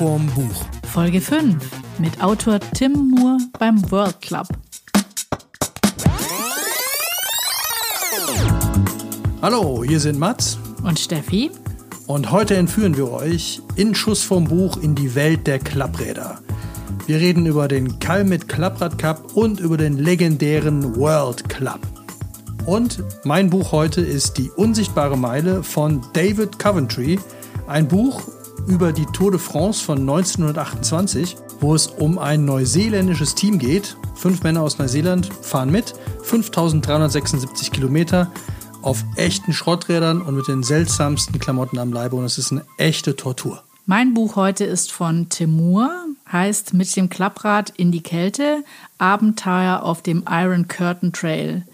vorm Buch. Folge 5 mit Autor Tim Moore beim World Club. Hallo, hier sind Mats Und Steffi? und heute entführen wir euch in Schuss vom Buch in die Welt der Klappräder. Wir reden über den Kalmit Klapprad Cup und über den legendären World Club. Und mein Buch heute ist Die unsichtbare Meile von David Coventry, ein Buch über die Tour de France von 1928, wo es um ein neuseeländisches Team geht. Fünf Männer aus Neuseeland fahren mit, 5376 Kilometer auf echten Schrotträdern und mit den seltsamsten Klamotten am Leibe und es ist eine echte Tortur. Mein Buch heute ist von Timur, heißt Mit dem Klapprad in die Kälte, Abenteuer auf dem Iron Curtain Trail.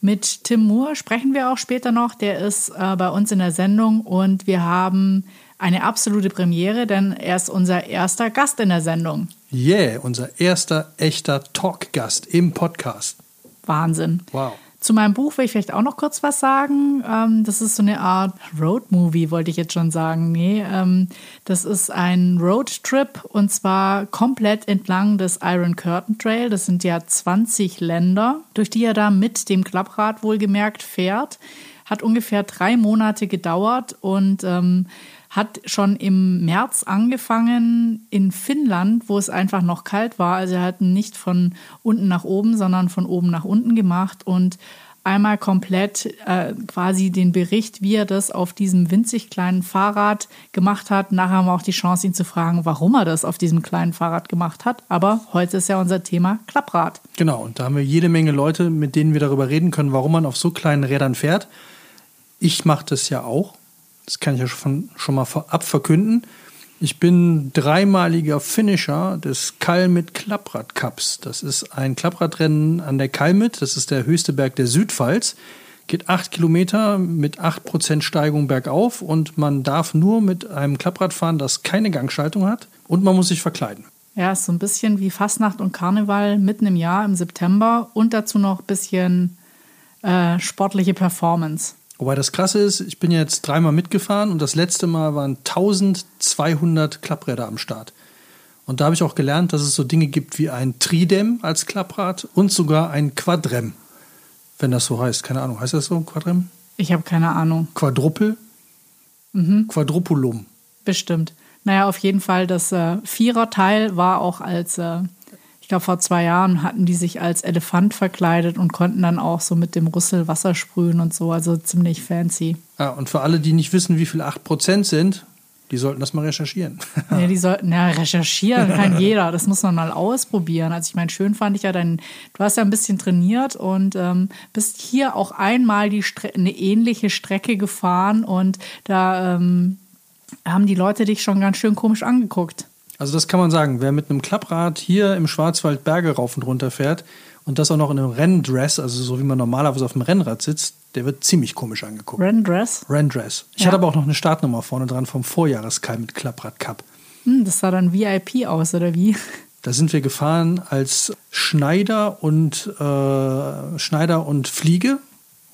Mit Timur sprechen wir auch später noch, der ist äh, bei uns in der Sendung und wir haben eine absolute Premiere, denn er ist unser erster Gast in der Sendung. Yeah, unser erster echter Talkgast im Podcast. Wahnsinn. Wow. Zu meinem Buch will ich vielleicht auch noch kurz was sagen. Ähm, das ist so eine Art Road-Movie, wollte ich jetzt schon sagen. Nee, ähm, das ist ein Roadtrip und zwar komplett entlang des Iron Curtain Trail. Das sind ja 20 Länder, durch die er da mit dem Klapprad wohlgemerkt fährt. Hat ungefähr drei Monate gedauert und ähm, hat schon im März angefangen in Finnland, wo es einfach noch kalt war. Also er hat nicht von unten nach oben, sondern von oben nach unten gemacht und einmal komplett äh, quasi den Bericht, wie er das auf diesem winzig kleinen Fahrrad gemacht hat. Nachher haben wir auch die Chance, ihn zu fragen, warum er das auf diesem kleinen Fahrrad gemacht hat. Aber heute ist ja unser Thema Klapprad. Genau, und da haben wir jede Menge Leute, mit denen wir darüber reden können, warum man auf so kleinen Rädern fährt. Ich mache das ja auch. Das kann ich ja schon, schon mal vorab verkünden. Ich bin dreimaliger Finisher des Kalmit Klapprad Cups. Das ist ein Klappradrennen an der Kalmit. Das ist der höchste Berg der Südpfalz. Geht acht Kilometer mit acht Prozent Steigung bergauf und man darf nur mit einem Klapprad fahren, das keine Gangschaltung hat und man muss sich verkleiden. Ja, ist so ein bisschen wie Fastnacht und Karneval mitten im Jahr im September und dazu noch ein bisschen äh, sportliche Performance. Wobei das krasse ist, ich bin jetzt dreimal mitgefahren und das letzte Mal waren 1200 Klappräder am Start. Und da habe ich auch gelernt, dass es so Dinge gibt wie ein Tridem als Klapprad und sogar ein Quadrem. Wenn das so heißt. Keine Ahnung, heißt das so? Quadrem? Ich habe keine Ahnung. Quadruppel? Mhm. Quadrupulum. Bestimmt. Naja, auf jeden Fall, das äh, Viererteil war auch als, äh, ich glaube, vor zwei Jahren hatten die sich als Elefant verkleidet und konnten dann auch so mit dem Rüssel Wasser sprühen und so. Also ziemlich fancy. Ah, und für alle, die nicht wissen, wie viel 8% sind, die sollten das mal recherchieren. Ja, die sollten ja recherchieren, kann jeder. Das muss man mal ausprobieren. Also ich meine, schön fand ich ja dein, du hast ja ein bisschen trainiert und ähm, bist hier auch einmal die Stre eine ähnliche Strecke gefahren und da ähm, haben die Leute dich schon ganz schön komisch angeguckt. Also das kann man sagen. Wer mit einem Klapprad hier im Schwarzwald Berge rauf und runter fährt und das auch noch in einem Renndress, also so wie man normalerweise auf dem Rennrad sitzt, der wird ziemlich komisch angeguckt. Renndress? Renndress. Ich Ja. hatte aber auch noch eine Startnummer vorne dran vom Vorjahreskal mit Klapprad Cup. Hm, das sah dann VIP aus, oder wie? Da sind wir gefahren als Schneider und äh, Schneider und Fliege.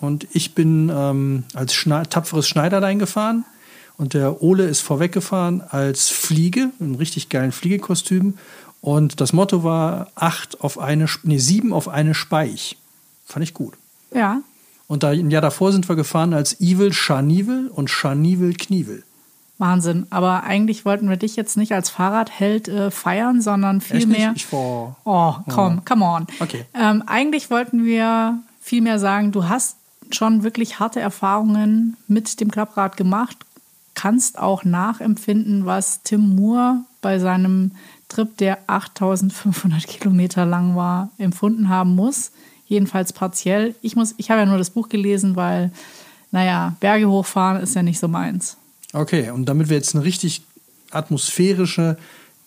Und ich bin ähm, als Schne tapferes Schneiderlein gefahren. Und der Ole ist vorweggefahren als Fliege, in einem richtig geilen Fliegekostüm. Und das Motto war acht auf eine, nee, sieben auf eine Speich. Fand ich gut. Ja. Und da, ein Jahr davor sind wir gefahren als Evil Scharnivel und Scharnivel Knievel. Wahnsinn. Aber eigentlich wollten wir dich jetzt nicht als Fahrradheld äh, feiern, sondern vielmehr. nicht? Ich war, Oh, komm, come on. Okay. Ähm, eigentlich wollten wir vielmehr sagen, du hast schon wirklich harte Erfahrungen mit dem Klapprad gemacht, kannst auch nachempfinden, was Tim Moore bei seinem Trip, der 8500 Kilometer lang war, empfunden haben muss. Jedenfalls partiell. Ich, muss, ich habe ja nur das Buch gelesen, weil, naja, Berge hochfahren ist ja nicht so meins. Okay, und damit wir jetzt eine richtig atmosphärische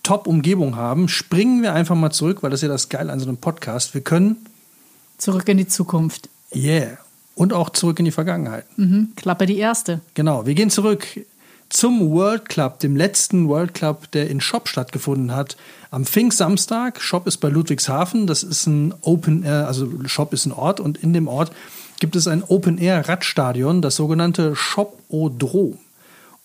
Top-Umgebung haben, springen wir einfach mal zurück, weil das ist ja das Geile an so einem Podcast. Wir können, Zurück in die Zukunft. yeah, und auch zurück in die Vergangenheit. Mhm. Klappe die erste. Genau, wir gehen zurück zum World Club, dem letzten World Club, der in Shop stattgefunden hat. Am Pfingstsamstag. Shop ist bei Ludwigshafen. Das ist ein Open Air, also Shop ist ein Ort und in dem Ort gibt es ein Open Air Radstadion, das sogenannte Shop Odro.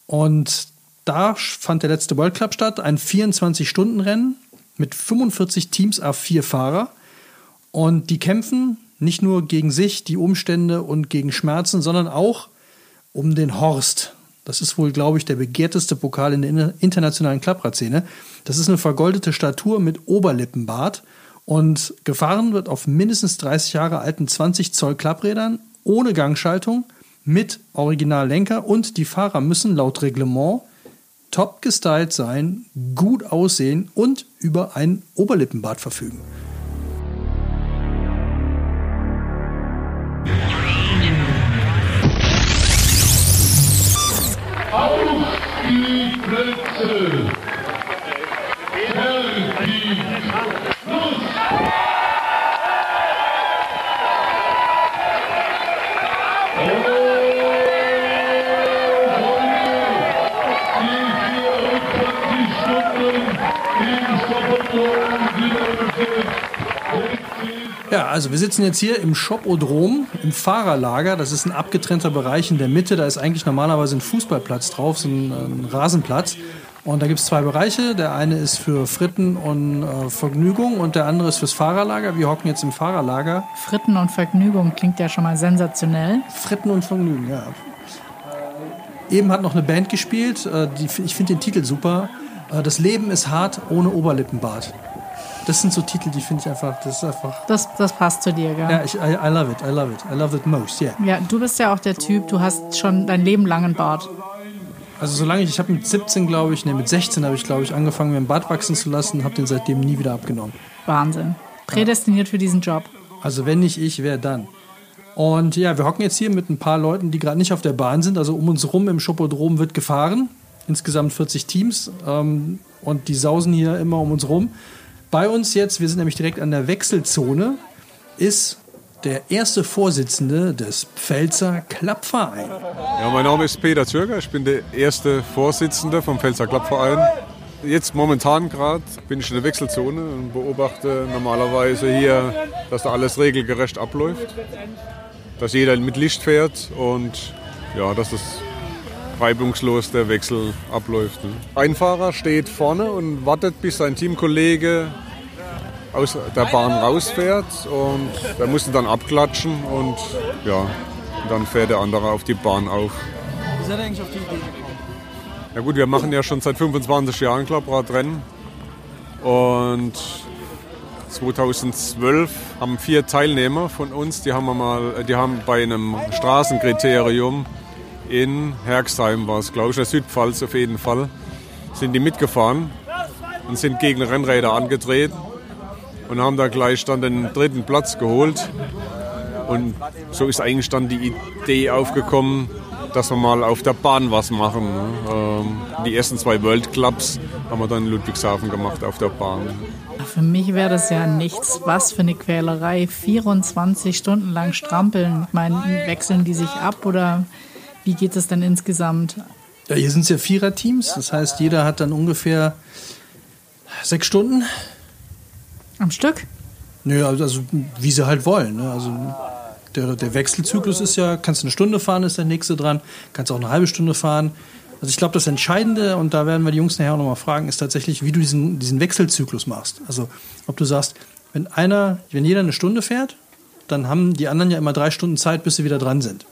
Und da fand der letzte World Cup statt, ein 24-Stunden-Rennen mit 45 Teams a vier Fahrer. Und die kämpfen nicht nur gegen sich, die Umstände und gegen Schmerzen, sondern auch um den Horst. Das ist wohl, glaube ich, der begehrteste Pokal in der internationalen Klappradszene. Das ist eine vergoldete Statur mit Oberlippenbart und gefahren wird auf mindestens 30 Jahre alten 20 Zoll Klapprädern ohne Gangschaltung mit Originallenker und die Fahrer müssen laut Reglement top gestylt sein, gut aussehen und über ein Oberlippenbart verfügen. Auf die Plätze! Ja, also wir sitzen jetzt hier im Shopodrom, im Fahrerlager. Das ist ein abgetrennter Bereich in der Mitte. Da ist eigentlich normalerweise ein Fußballplatz drauf, so ein, ein Rasenplatz. Und da gibt es zwei Bereiche. Der eine ist für Fritten und äh, Vergnügung und der andere ist fürs Fahrerlager. Wir hocken jetzt im Fahrerlager. Fritten und Vergnügung klingt ja schon mal sensationell. Fritten und Vergnügen, ja. Eben hat noch eine Band gespielt. Äh, die, ich finde den Titel super. Äh, das Leben ist hart ohne Oberlippenbart. Das sind so Titel, die finde ich einfach, das ist einfach. Das, das passt zu dir, gell? Ja, ich, I, I love it, I love it, I love it most, yeah. Ja, du bist ja auch der Typ, du hast schon dein Leben lang einen Bart. Also solange ich, ich habe mit 17, glaube ich, ne, mit 16 habe ich, glaube ich, angefangen, mir einen Bart wachsen zu lassen, habe den seitdem nie wieder abgenommen. Wahnsinn. Prädestiniert für diesen Job. Also wenn nicht ich, wer dann? Und ja, wir hocken jetzt hier mit ein paar Leuten, die gerade nicht auf der Bahn sind. Also um uns rum im Schopodrom wird gefahren. Insgesamt 40 Teams. Ähm, und die sausen hier immer um uns rum. Bei uns jetzt, wir sind nämlich direkt an der Wechselzone, ist der erste Vorsitzende des Pfälzer Klappverein. Ja, mein Name ist Peter Zürger, ich bin der erste Vorsitzende vom Pfälzer Klappverein. Jetzt momentan gerade bin ich in der Wechselzone und beobachte normalerweise hier, dass da alles regelgerecht abläuft, dass jeder mit Licht fährt und ja, dass das reibungslos der Wechsel abläuft. Ne? Ein Fahrer steht vorne und wartet, bis sein Teamkollege aus der Bahn rausfährt und der muss ihn dann abklatschen und ja, und dann fährt der andere auf die Bahn auf. Wie seid ihr eigentlich auf die Idee gekommen? Ja gut, wir machen ja schon seit 25 Jahren Klappradrennen und 2012 haben vier Teilnehmer von uns, die haben, mal, die haben bei einem Straßenkriterium in Herxheim war es, glaube ich, der Südpfalz auf jeden Fall, sind die mitgefahren und sind gegen Rennräder angetreten und haben da gleich dann den dritten Platz geholt. Und so ist eigentlich dann die Idee aufgekommen, dass wir mal auf der Bahn was machen. Ähm, Die ersten zwei World Clubs haben wir dann in Ludwigshafen gemacht auf der Bahn. Für mich wäre das ja nichts. Was für eine Quälerei. 24 Stunden lang strampeln. Ich meine, wechseln die sich ab oder wie geht es denn insgesamt? Ja, hier sind es ja Viererteams. Das heißt, jeder hat dann ungefähr sechs Stunden. Am Stück? Nö, also also wie sie halt wollen. Ne? Also der, der Wechselzyklus ist ja, kannst du eine Stunde fahren, ist der nächste dran, kannst auch eine halbe Stunde fahren. Also ich glaube, das Entscheidende, und da werden wir die Jungs nachher auch nochmal fragen, ist tatsächlich, wie du diesen, diesen Wechselzyklus machst. Also ob du sagst, wenn einer, wenn jeder eine Stunde fährt, dann haben die anderen ja immer drei Stunden Zeit, bis sie wieder dran sind.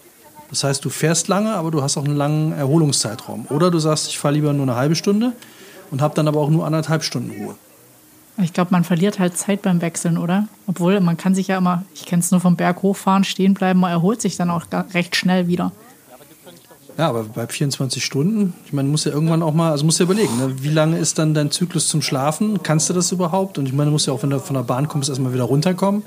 Das heißt, du fährst lange, aber du hast auch einen langen Erholungszeitraum. Oder du sagst, ich fahre lieber nur eine halbe Stunde und habe dann aber auch nur anderthalb Stunden Ruhe. Ich glaube, man verliert halt Zeit beim Wechseln, oder? Obwohl, man kann sich ja immer, ich kenne es nur vom Berg hochfahren, stehen bleiben, man erholt sich dann auch recht schnell wieder. Ja, aber bei 24 Stunden, ich meine, muss ja irgendwann auch mal, also musst du ja überlegen, ne? wie lange ist dann dein Zyklus zum Schlafen? Kannst du das überhaupt? Und ich meine, du musst ja auch, wenn du von der Bahn kommst, erstmal wieder runterkommen.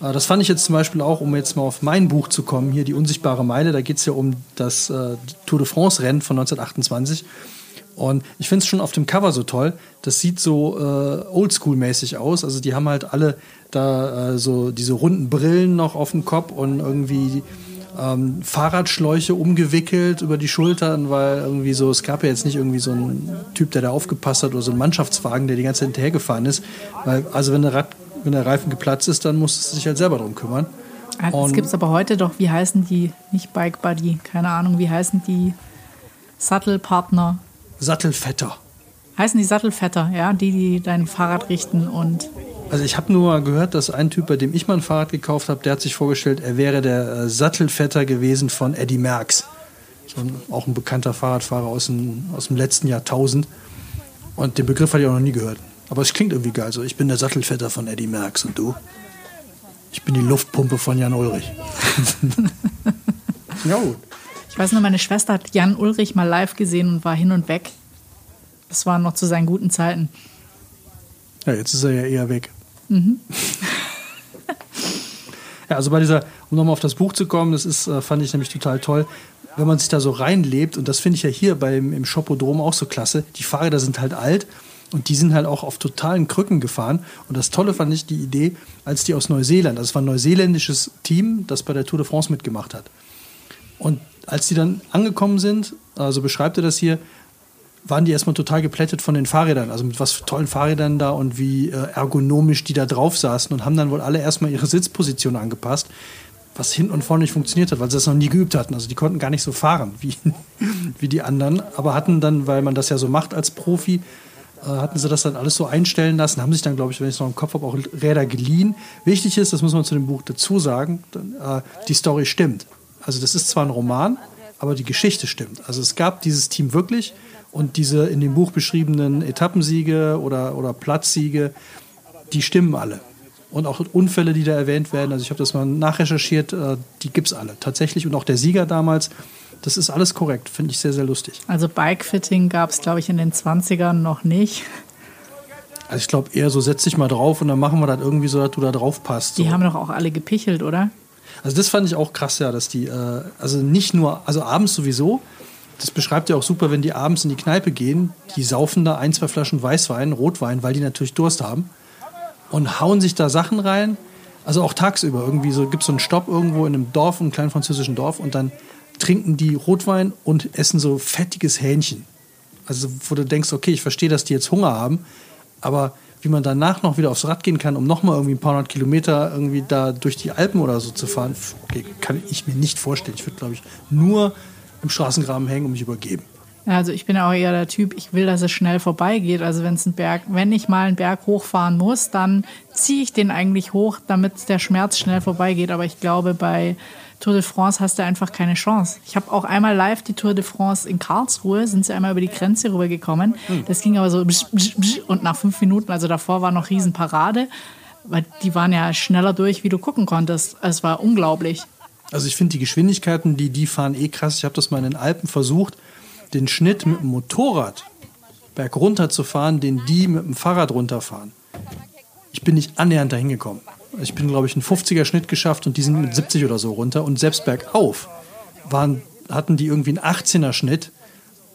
Äh, Das fand ich jetzt zum Beispiel auch, um jetzt mal auf mein Buch zu kommen, hier die unsichtbare Meile, da geht es ja um das äh, Tour de France-Rennen von 1928. Und ich finde es schon auf dem Cover so toll. Das sieht so äh, oldschool-mäßig aus. Also die haben halt alle da äh, so diese runden Brillen noch auf dem Kopf und irgendwie ähm, Fahrradschläuche umgewickelt über die Schultern, weil irgendwie so, es gab ja jetzt nicht irgendwie so einen Typ, der da aufgepasst hat oder so einen Mannschaftswagen, der die ganze Zeit hinterhergefahren ist. Weil, also wenn der, Rad, wenn der Reifen geplatzt ist, dann muss es sich halt selber drum kümmern. Das Und- gibt es aber heute doch, wie heißen die, nicht Bike Buddy, keine Ahnung, wie heißen die Sattelpartner Sattelfetter. Heißen die Sattelfetter, ja, die, die dein Fahrrad richten und. Also ich habe nur gehört, dass ein Typ, bei dem ich mal ein Fahrrad gekauft habe, der hat sich vorgestellt, er wäre der äh, Sattelvetter gewesen von Eddie Merckx. So ein, auch ein bekannter Fahrradfahrer aus dem, aus dem letzten Jahrtausend. Und den Begriff hatte ich auch noch nie gehört. Aber es klingt irgendwie geil. So, ich bin der Sattelvetter von Eddie Merckx und du? Ich bin die Luftpumpe von Jan Ulrich. ja, gut. Ich weiß nur, meine Schwester hat Jan Ulrich mal live gesehen und war hin und weg. Das war noch zu seinen guten Zeiten. Ja, jetzt ist er ja eher weg. ja, also bei dieser, um nochmal auf das Buch zu kommen, das ist, äh, fand ich nämlich total toll, wenn man sich da so reinlebt, und das finde ich ja hier beim, im Shopodrom auch so klasse, die Fahrräder sind halt alt und die sind halt auch auf totalen Krücken gefahren. Und das Tolle fand ich die Idee, als die aus Neuseeland, das war ein neuseeländisches Team, das bei der Tour de France mitgemacht hat. Und als die dann angekommen sind, also beschreibt er das hier, waren die erstmal total geplättet von den Fahrrädern, also mit was für tollen Fahrrädern da und wie äh, ergonomisch die da drauf saßen und haben dann wohl alle erstmal ihre Sitzposition angepasst, was hinten und vorne nicht funktioniert hat, weil sie das noch nie geübt hatten. Also die konnten gar nicht so fahren wie, wie die anderen, aber hatten dann, weil man das ja so macht als Profi, hatten sie das dann alles so einstellen lassen, haben sich dann, glaube ich, wenn ich es noch im Kopf habe, auch Räder geliehen. Wichtig ist, das muss man zu dem Buch dazu sagen, äh, die Story stimmt. Also das ist zwar ein Roman, aber die Geschichte stimmt. Also es gab dieses Team wirklich und diese in dem Buch beschriebenen Etappensiege oder, oder Platzsiege, die stimmen alle. Und auch Unfälle, die da erwähnt werden, also ich habe das mal nachrecherchiert, äh, die gibt es alle tatsächlich. Und auch der Sieger damals, das ist alles korrekt, finde ich sehr, sehr lustig. Also Bikefitting gab es, glaube ich, in den 20ern noch nicht. Also ich glaube eher so, setz dich mal drauf und dann machen wir das irgendwie so, dass du da drauf passt. So. Die haben doch auch alle gepichelt, oder? Also das fand ich auch krass, ja, dass die, äh, also nicht nur, also abends sowieso, das beschreibt ja auch super, wenn die abends in die Kneipe gehen, die saufen da ein, zwei Flaschen Weißwein, Rotwein, weil die natürlich Durst haben und hauen sich da Sachen rein. Also auch tagsüber irgendwie so gibt es so einen Stopp irgendwo in einem Dorf, einem kleinen französischen Dorf und dann trinken die Rotwein und essen so fettiges Hähnchen. Also wo du denkst, okay, ich verstehe, dass die jetzt Hunger haben, aber wie man danach noch wieder aufs Rad gehen kann, um nochmal irgendwie ein paar hundert Kilometer irgendwie da durch die Alpen oder so zu fahren, okay, kann ich mir nicht vorstellen. Ich würde, glaube ich, nur im Straßengraben hängen und mich übergeben. Also ich bin auch eher der Typ, ich will, dass es schnell vorbeigeht. Also wenn es ein Berg, wenn ich mal einen Berg hochfahren muss, dann ziehe ich den eigentlich hoch, damit der Schmerz schnell vorbeigeht. Aber ich glaube, bei Tour de France hast du einfach keine Chance. Ich habe auch einmal live die Tour de France in Karlsruhe, sind sie einmal über die Grenze rübergekommen. Das ging aber so und nach fünf Minuten, also davor war noch Riesenparade, weil die waren ja schneller durch, wie du gucken konntest. Es war unglaublich. Also ich finde die Geschwindigkeiten, die die fahren, eh krass. Ich habe das mal in den Alpen versucht, den Schnitt mit dem Motorrad berg runter zu fahren, den die mit dem Fahrrad runterfahren. Ich bin nicht annähernd dahin gekommen. Ich bin, glaube ich, einen 50er Schnitt geschafft und die sind mit 70 oder so runter. Und selbst bergauf waren, hatten die irgendwie einen 18er Schnitt.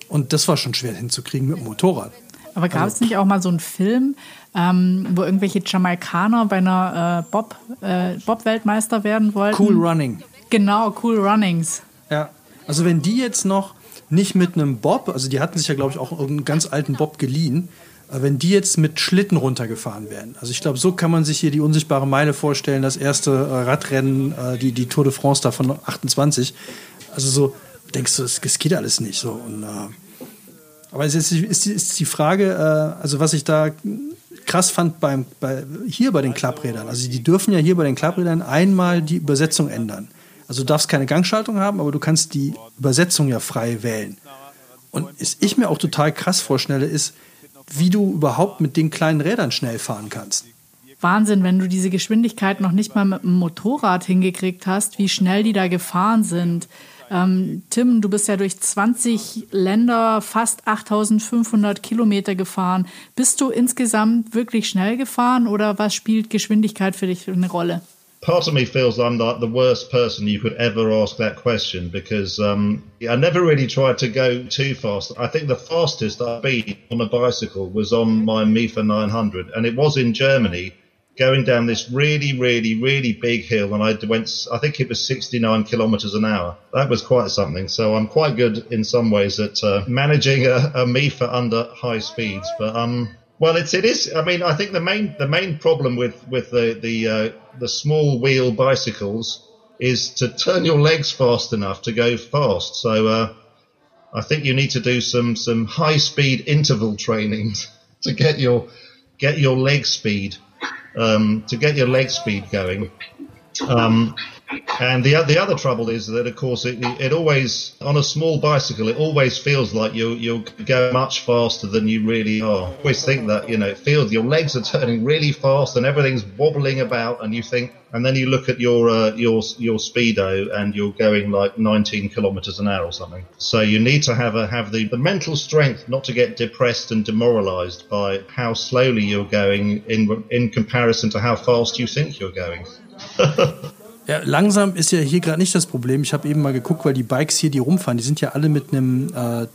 Und das war schon schwer hinzukriegen mit dem Motorrad. Aber gab es nicht auch mal so einen Film, ähm, wo irgendwelche Jamaikaner bei einer äh, Bob, äh, Bob-Weltmeister werden wollten? Cool Running. Genau, Cool Runnings. Ja. Also wenn die jetzt noch nicht mit einem Bob, also die hatten sich ja, glaube ich, auch irgendeinen ganz alten Bob geliehen, wenn die jetzt mit Schlitten runtergefahren wären. Also ich glaube, so kann man sich hier die unsichtbare Meile vorstellen, das erste äh, Radrennen, äh, die, die Tour de France da von 28. Also so denkst du, es geht alles nicht so. Und, äh, aber es ist, ist, ist die Frage, äh, also was ich da krass fand beim, bei, hier bei den Klapprädern. Also die dürfen ja hier bei den Klapprädern einmal die Übersetzung ändern. Also du darfst keine Gangschaltung haben, aber du kannst die Übersetzung ja frei wählen. Und was ich mir auch total krass vorstelle, ist, wie du überhaupt mit den kleinen Rädern schnell fahren kannst. Wahnsinn, wenn du diese Geschwindigkeit noch nicht mal mit dem Motorrad hingekriegt hast, wie schnell die da gefahren sind. Ähm, Tim, du bist ja durch 20 Länder fast 8500 Kilometer gefahren. Bist du insgesamt wirklich schnell gefahren oder was spielt Geschwindigkeit für dich eine Rolle? Part of me feels I'm like the worst person you could ever ask that question because um, I never really tried to go too fast. I think the fastest I've been on a bicycle was on my Mifa 900, and it was in Germany, going down this really, really, really big hill, and I went. I think it was 69 kilometers an hour. That was quite something. So I'm quite good in some ways at uh, managing a, a Mifa under high speeds, but um. Well, it's it is. I mean, I think the main the main problem with with the the uh, the small wheel bicycles is to turn your legs fast enough to go fast. So uh, I think you need to do some some high speed interval training to get your get your leg speed um, to get your leg speed going. Um, and the the other trouble is that, of course, it, it always on a small bicycle, it always feels like you you'll go much faster than you really are. I always think that you know, it feels your legs are turning really fast and everything's wobbling about, and you think, and then you look at your uh, your your speedo and you're going like 19 kilometers an hour or something. So you need to have a have the, the mental strength not to get depressed and demoralized by how slowly you're going in in comparison to how fast you think you're going. Ja, langsam ist ja hier gerade nicht das Problem. Ich habe eben mal geguckt, weil die Bikes hier, die rumfahren, die sind ja alle mit einem äh,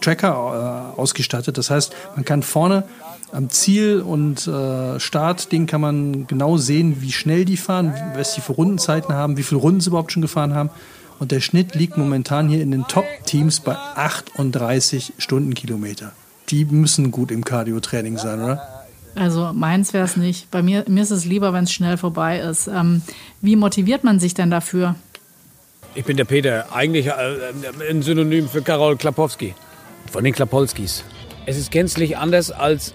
Tracker äh, ausgestattet. Das heißt, man kann vorne am Ziel und äh, Startding kann man genau sehen, wie schnell die fahren, was die für Rundenzeiten haben, wie viele Runden sie überhaupt schon gefahren haben. Und der Schnitt liegt momentan hier in den Top-Teams bei 38 Stundenkilometer. Die müssen gut im Cardio-Training sein, oder? Also meins wäre es nicht. Bei mir, mir ist es lieber, wenn es schnell vorbei ist. Ähm, wie motiviert man sich denn dafür? Ich bin der Peter, eigentlich äh, ein Synonym für Karol Klapowski, von den Klapolskis. Es ist gänzlich anders, als,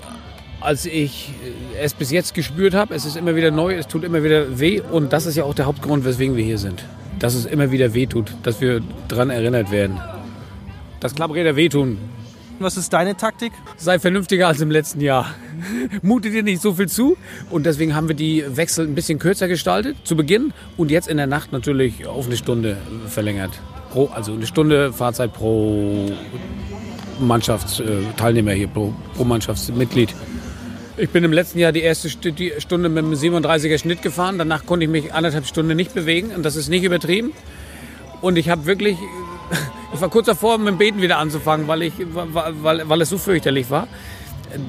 als ich es bis jetzt gespürt habe. Es ist immer wieder neu, es tut immer wieder weh und das ist ja auch der Hauptgrund, weswegen wir hier sind. Dass es immer wieder weh tut, dass wir daran erinnert werden. Dass Klappräder wehtun. Was ist deine Taktik? Sei vernünftiger als im letzten Jahr. Mute dir nicht so viel zu. Und deswegen haben wir die Wechsel ein bisschen kürzer gestaltet zu Beginn und jetzt in der Nacht natürlich auf eine Stunde verlängert. Pro, also eine Stunde Fahrzeit pro Mannschaftsteilnehmer hier, pro, pro Mannschaftsmitglied. Ich bin im letzten Jahr die erste Stunde mit einem 37er Schnitt gefahren. Danach konnte ich mich anderthalb Stunden nicht bewegen und das ist nicht übertrieben. Und ich habe wirklich, ich war kurz davor, mit dem Beten wieder anzufangen, weil, ich, weil, weil es so fürchterlich war.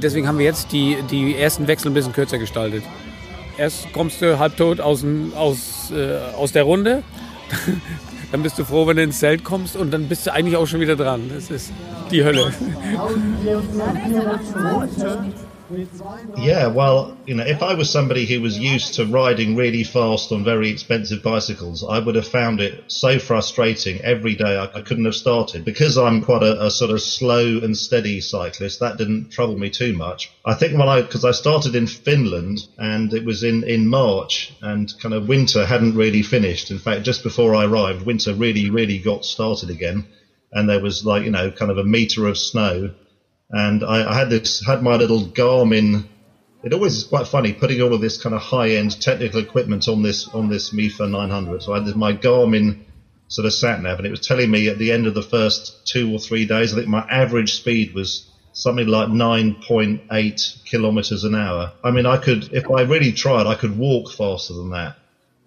Deswegen haben wir jetzt die, die ersten Wechsel ein bisschen kürzer gestaltet. Erst kommst du halbtot aus, aus, äh, aus der Runde, dann bist du froh, wenn du ins Zelt kommst und dann bist du eigentlich auch schon wieder dran. Das ist die Hölle. Yeah, well, you know, if I was somebody who was used to riding really fast on very expensive bicycles, I would have found it so frustrating every day I, I couldn't have started. Because I'm quite a, a, sort of slow and steady cyclist, that didn't trouble me too much. I think when I, because I started in Finland and it was in, in March and kind of winter hadn't really finished. In fact, just before I arrived, winter really, really got started again. And there was like, you know, kind of a meter of snow and I, I, had this had my little Garmin. It always is quite funny putting all of this kind of high end technical equipment on this on this Mifa 900. So I had my Garmin sort of sat nav, and it was telling me at the end of the first two or three days, I think my average speed was something like 9.8 kilometers an hour. I mean, I could, if I really tried, I could walk faster than that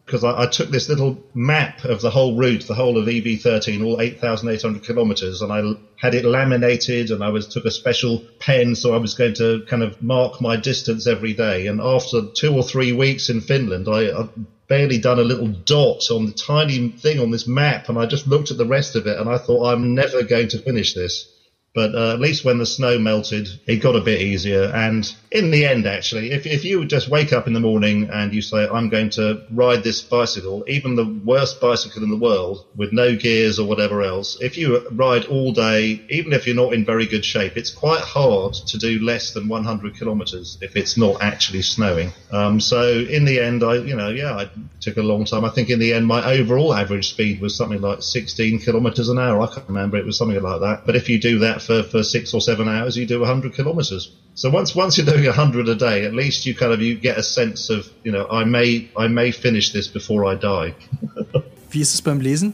because I, I, took this little map of the whole route, the whole of EV13, all 8,800 kilometers, and I had it laminated and I was took a special pen so I was going to kind of mark my distance every day. And after two or three weeks in Finland, I, I barely done a little dot on the tiny thing on this map and I just looked at the rest of it and I thought I'm never going to finish this. But uh, at least when the snow melted, it got a bit easier. And in the end, actually, if, if you just wake up in the morning and you say, I'm going to ride this bicycle, even the worst bicycle in the world with no gears or whatever else, if you ride all day, even if you're not in very good shape, it's quite hard to do less than 100 kilometers if it's not actually snowing. Um, so in the end, I, you know, yeah, it took a long time. I think in the end, my overall average speed was something like 16 kilometers an hour. I can't remember. It was something like that. But if you do that for, for six or seven hours, you do 100 kilometers. So once once you're doing 100 a day, at least you kind of you get a sense of, you know, I may I may finish this before I die. Wie ist es beim Lesen?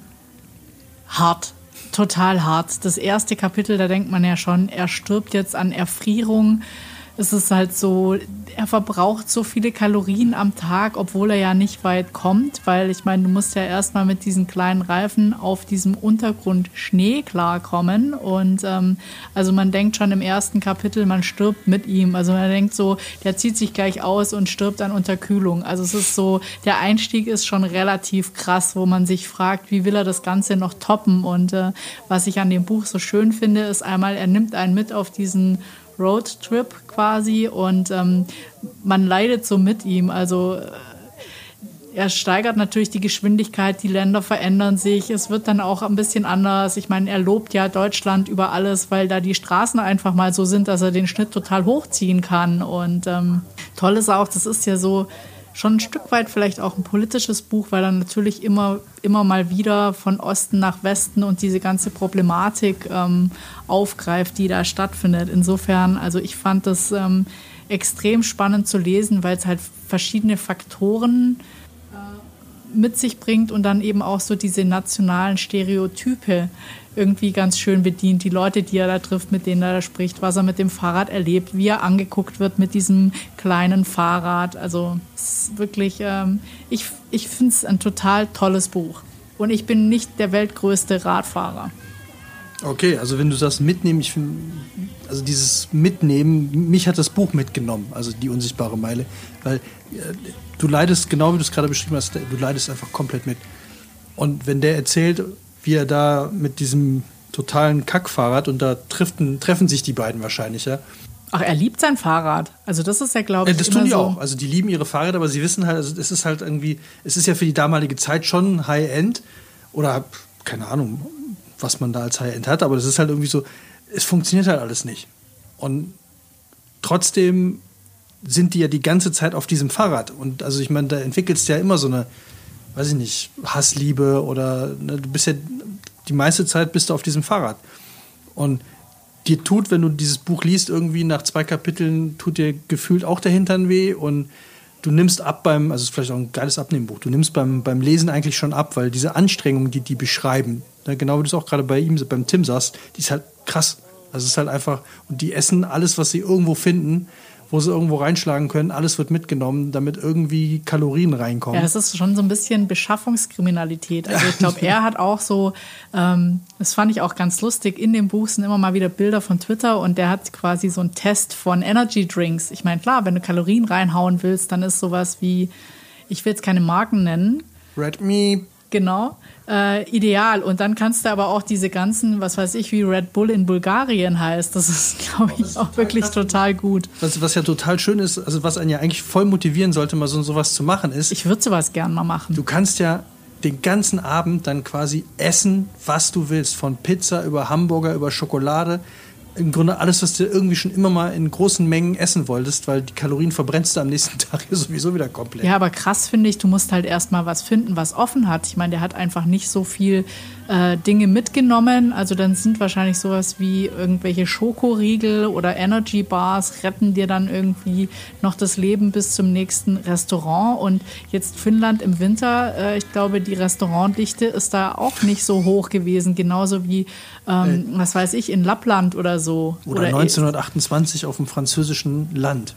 Hart. Total hart. Das erste Kapitel, da denkt man ja schon, er stirbt jetzt an Erfrierung es ist halt so, er verbraucht so viele Kalorien am Tag, obwohl er ja nicht weit kommt, weil ich meine, du musst ja erstmal mit diesen kleinen Reifen auf diesem Untergrund Schnee klarkommen. Und ähm, also man denkt schon im ersten Kapitel, man stirbt mit ihm. Also man denkt so, der zieht sich gleich aus und stirbt an Unterkühlung. Also es ist so, der Einstieg ist schon relativ krass, wo man sich fragt, wie will er das Ganze noch toppen? Und äh, was ich an dem Buch so schön finde, ist einmal, er nimmt einen mit auf diesen Roadtrip quasi und ähm, man leidet so mit ihm. Also äh, er steigert natürlich die Geschwindigkeit, die Länder verändern sich, es wird dann auch ein bisschen anders. Ich meine, er lobt ja Deutschland über alles, weil da die Straßen einfach mal so sind, dass er den Schnitt total hochziehen kann. Und ähm, toll ist auch, das ist ja so schon ein Stück weit vielleicht auch ein politisches Buch, weil er natürlich immer, immer mal wieder von Osten nach Westen und diese ganze Problematik ähm, aufgreift, die da stattfindet. Insofern, also ich fand das ähm, extrem spannend zu lesen, weil es halt verschiedene Faktoren äh, mit sich bringt und dann eben auch so diese nationalen Stereotype irgendwie ganz schön bedient. Die Leute, die er da trifft, mit denen er da spricht, was er mit dem Fahrrad erlebt, wie er angeguckt wird mit diesem kleinen Fahrrad. Also es ist wirklich, ähm, ich, ich finde es ein total tolles Buch. Und ich bin nicht der weltgrößte Radfahrer. Okay, also wenn du sagst mitnehmen, ich finde, also dieses Mitnehmen, mich hat das Buch mitgenommen, also die unsichtbare Meile, weil äh, du leidest, genau wie du es gerade beschrieben hast, du leidest einfach komplett mit. Und wenn der erzählt, wie er da mit diesem totalen Kackfahrrad und da treffen, treffen sich die beiden wahrscheinlich, ja. Ach, er liebt sein Fahrrad. Also das ist ja, glaube ich, ja, das tun die so. auch. Also die lieben ihre Fahrräder, aber sie wissen halt, also es ist halt irgendwie, es ist ja für die damalige Zeit schon High-End oder keine Ahnung, was man da als High-End hat, aber das ist halt irgendwie so, es funktioniert halt alles nicht. Und trotzdem sind die ja die ganze Zeit auf diesem Fahrrad. Und also ich meine, da entwickelst du ja immer so eine, weiß ich nicht, Hassliebe oder ne, du bist ja die meiste Zeit bist du auf diesem Fahrrad. Und dir tut, wenn du dieses Buch liest, irgendwie nach zwei Kapiteln tut dir gefühlt auch der Hintern weh und du nimmst ab beim, also es ist vielleicht auch ein geiles Abnehmbuch, du nimmst beim, beim Lesen eigentlich schon ab, weil diese Anstrengung, die die beschreiben, ne, genau wie du es auch gerade bei ihm, beim Tim sagst, die ist halt krass. Also es ist halt einfach, und die essen alles, was sie irgendwo finden wo sie irgendwo reinschlagen können. Alles wird mitgenommen, damit irgendwie Kalorien reinkommen. Ja, das ist schon so ein bisschen Beschaffungskriminalität. Also ich glaube, er hat auch so, ähm, das fand ich auch ganz lustig, in dem Buch sind immer mal wieder Bilder von Twitter und der hat quasi so einen Test von Energy Drinks. Ich meine, klar, wenn du Kalorien reinhauen willst, dann ist sowas wie, ich will jetzt keine Marken nennen. Red Me. Genau äh, ideal. Und dann kannst du aber auch diese ganzen, was weiß ich, wie Red Bull in Bulgarien heißt. Das ist, glaube ich, auch wirklich total gut. Was, was ja total schön ist, also was einen ja eigentlich voll motivieren sollte, mal so sowas zu machen, ist. Ich würde sowas gern mal machen. Du kannst ja den ganzen Abend dann quasi essen, was du willst. Von Pizza über Hamburger, über Schokolade im Grunde alles, was du irgendwie schon immer mal in großen Mengen essen wolltest, weil die Kalorien verbrennst du am nächsten Tag sowieso wieder komplett. Ja, aber krass finde ich, du musst halt erstmal was finden, was offen hat. Ich meine, der hat einfach nicht so viel äh, Dinge mitgenommen. Also dann sind wahrscheinlich sowas wie irgendwelche Schokoriegel oder Energy Bars retten dir dann irgendwie noch das Leben bis zum nächsten Restaurant. Und jetzt Finnland im Winter, äh, ich glaube, die Restaurantdichte ist da auch nicht so hoch gewesen, genauso wie, ähm, äh, was weiß ich, in Lappland oder so. Oder, oder 1928 auf dem französischen Land.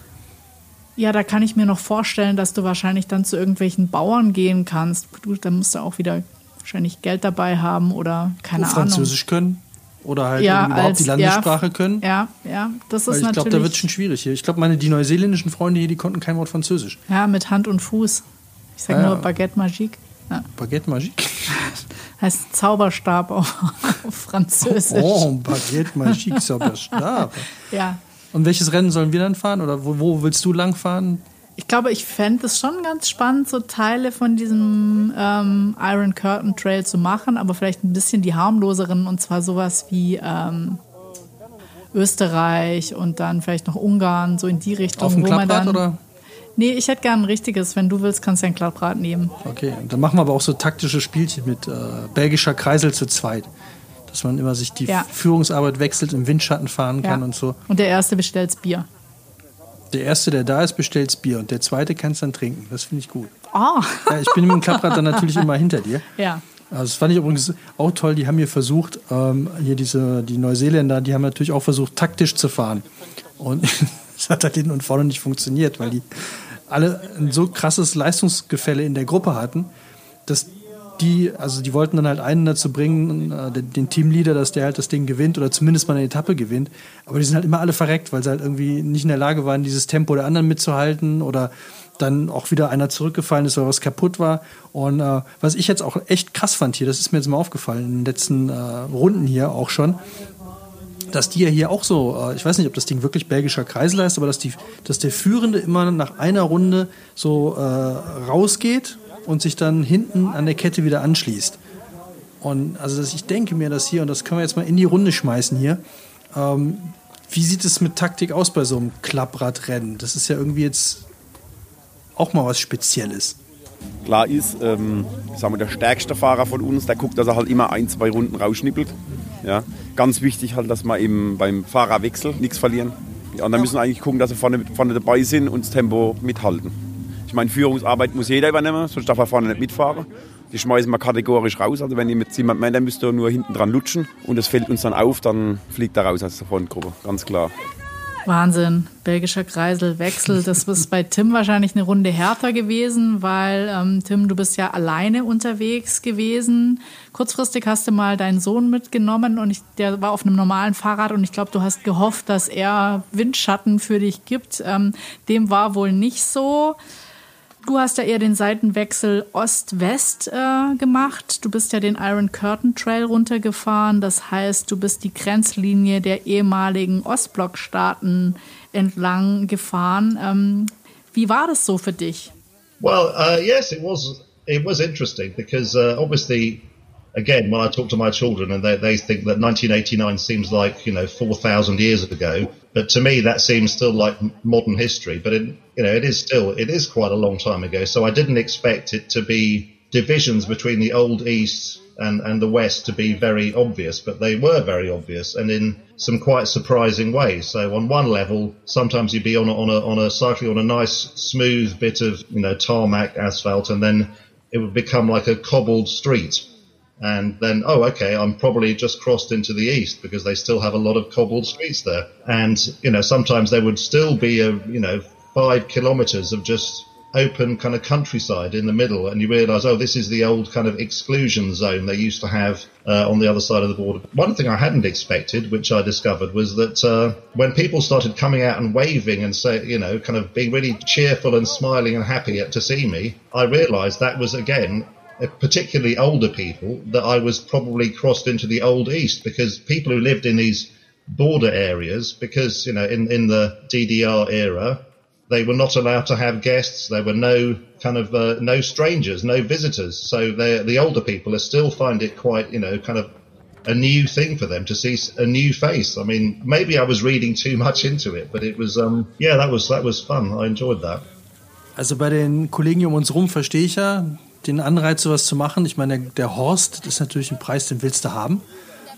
Ja, da kann ich mir noch vorstellen, dass du wahrscheinlich dann zu irgendwelchen Bauern gehen kannst. Du, da musst du auch wieder wahrscheinlich Geld dabei haben oder keine Ahnung. Französisch können oder halt ja, überhaupt als, die Landessprache ja, können. Ja, ja, das ist Weil ich natürlich. Ich glaube, da wird es schon schwierig hier. Ich glaube, meine die neuseeländischen Freunde hier, die konnten kein Wort Französisch. Ja, mit Hand und Fuß. Ich sage ja, nur Baguette Magique. Baguette Magique? heißt Zauberstab auf, auf Französisch. Oh, Baguette Magique, Zauberstab. ja. Und welches Rennen sollen wir dann fahren? Oder wo, wo willst du lang fahren? Ich glaube, ich fände es schon ganz spannend, so Teile von diesem ähm, Iron Curtain Trail zu machen, aber vielleicht ein bisschen die harmloseren und zwar sowas wie ähm, Österreich und dann vielleicht noch Ungarn, so in die Richtung. Auf dem Klapprad oder? Nee, ich hätte gern ein richtiges. Wenn du willst, kannst du ein Klapprad nehmen. Okay, dann machen wir aber auch so taktische Spielchen mit äh, belgischer Kreisel zu zweit. Dass man immer sich die ja. Führungsarbeit wechselt, im Windschatten fahren kann ja. und so. Und der Erste bestellt's Bier. Der Erste, der da ist, bestellt's Bier und der Zweite kann es dann trinken. Das finde ich gut. Oh. Ja, ich bin mit dem Klapprad dann natürlich immer hinter dir. Ja. Also das fand ich übrigens auch toll. Die haben hier versucht, ähm, hier diese, die Neuseeländer, die haben natürlich auch versucht, taktisch zu fahren. Und es hat halt hinten und vorne nicht funktioniert, weil die alle ein so krasses Leistungsgefälle in der Gruppe hatten, dass die, also die wollten dann halt einen dazu bringen, äh, den, Teamleader, dass der halt das Ding gewinnt oder zumindest mal eine Etappe gewinnt. Aber die sind halt immer alle verreckt, weil sie halt irgendwie nicht in der Lage waren, dieses Tempo der anderen mitzuhalten oder dann auch wieder einer zurückgefallen ist oder was kaputt war. Und äh, was ich jetzt auch echt krass fand hier, das ist mir jetzt mal aufgefallen in den letzten äh, Runden hier auch schon, dass die ja hier auch so, äh, ich weiß nicht, ob das Ding wirklich belgischer Kreisel heißt, aber dass, die, dass der Führende immer nach einer Runde so äh, rausgeht und sich dann hinten an der Kette wieder anschließt. Und also ich denke mir das hier, und das können wir jetzt mal in die Runde schmeißen hier. Ähm, wie sieht es mit Taktik aus bei so einem Klappradrennen? Das ist ja irgendwie jetzt auch mal was Spezielles. Klar ist, ähm, sagen wir, der stärkste Fahrer von uns, der guckt, dass er halt immer ein, zwei Runden rausschnippelt. Ja. Ganz wichtig halt, dass wir eben beim Fahrerwechsel nichts verlieren. Ja, und dann müssen wir eigentlich gucken, dass wir vorne, vorne dabei sind und das Tempo mithalten. Ich meine, Führungsarbeit muss jeder übernehmen, sonst darf er vorne nicht mitfahren. Die schmeißen wir kategorisch raus. Also wenn ihr mit jemand meint, dann müsst ihr nur hinten dran lutschen und es fällt uns dann auf, dann fliegt er raus aus der Frontgruppe, ganz klar. Wahnsinn, belgischer Kreiselwechsel. Das ist bei Tim wahrscheinlich eine Runde härter gewesen, weil ähm, Tim, du bist ja alleine unterwegs gewesen. Kurzfristig hast du mal deinen Sohn mitgenommen und ich, der war auf einem normalen Fahrrad und ich glaube, du hast gehofft, dass er Windschatten für dich gibt. Ähm, dem war wohl nicht so. Du hast ja eher den Seitenwechsel Ost-West äh, gemacht. Du bist ja den Iron Curtain Trail runtergefahren. Das heißt, du bist die Grenzlinie der ehemaligen Ostblockstaaten entlang gefahren. Ähm, wie war das so für dich? Well, uh, yes, it was. It was interesting because uh, obviously again, when I talk to my children and they, they think that 1989 seems like, you know, 4,000 years ago, but to me that seems still like modern history, but it, you know, it is still, it is quite a long time ago. So I didn't expect it to be divisions between the old East and, and the West to be very obvious, but they were very obvious and in some quite surprising ways. So on one level, sometimes you'd be on a, on a, on a cycling on a nice smooth bit of, you know, tarmac asphalt and then it would become like a cobbled street and then oh okay i'm probably just crossed into the east because they still have a lot of cobbled streets there. And you know sometimes there would still be a you know five kilometers of just open kind of countryside in the middle and you realize oh this is the old kind of exclusion zone they used to have uh, on the other side of the border. One thing i hadn't expected which i discovered was that uh, when people started coming out and waving and say you know kind of being really cheerful and smiling and happy to see me i realized that was again particularly older people, that I was probably crossed into the old East because people who lived in these border areas, because, you know, in, in the DDR era, they were not allowed to have guests. There were no kind of, uh, no strangers, no visitors. So the older people still find it quite, you know, kind of a new thing for them to see a new face. I mean, maybe I was reading too much into it, but it was, um, yeah, that was, that was fun. I enjoyed that. Also bei den Kollegen um uns rum verstehe ich ja, den Anreiz, sowas zu machen. Ich meine, der, der Horst ist natürlich ein Preis, den willst du haben.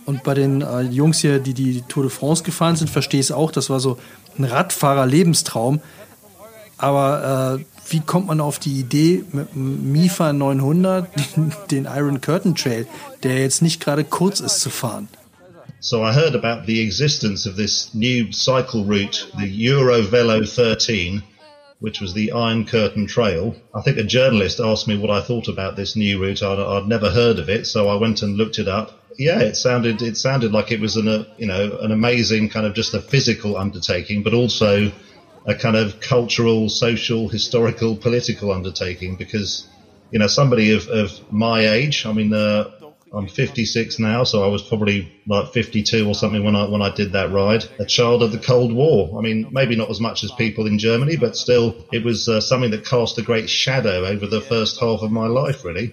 Und bei den äh, Jungs hier, die die Tour de France gefahren sind, verstehe ich es auch. Das war so ein Radfahrer-Lebenstraum. Aber äh, wie kommt man auf die Idee, mit dem Mifa 900 den Iron Curtain Trail, der jetzt nicht gerade kurz ist, zu fahren? So I heard about the existence of this new cycle route, the Eurovelo 13, which was the Iron Curtain Trail. I think a journalist asked me what I thought about this new route. I'd, I'd never heard of it, so I went and looked it up. Yeah, it sounded it sounded like it was an a, you know an amazing kind of just a physical undertaking, but also a kind of cultural, social, historical, political undertaking because you know somebody of, of my age. I mean, uh, I'm 56 now, so I was probably like 52 or something when I when I did that ride. A child of the Cold War. I mean, maybe not as much as people in Germany, but still, it was uh, something that cast a great shadow over the first half of my life, really.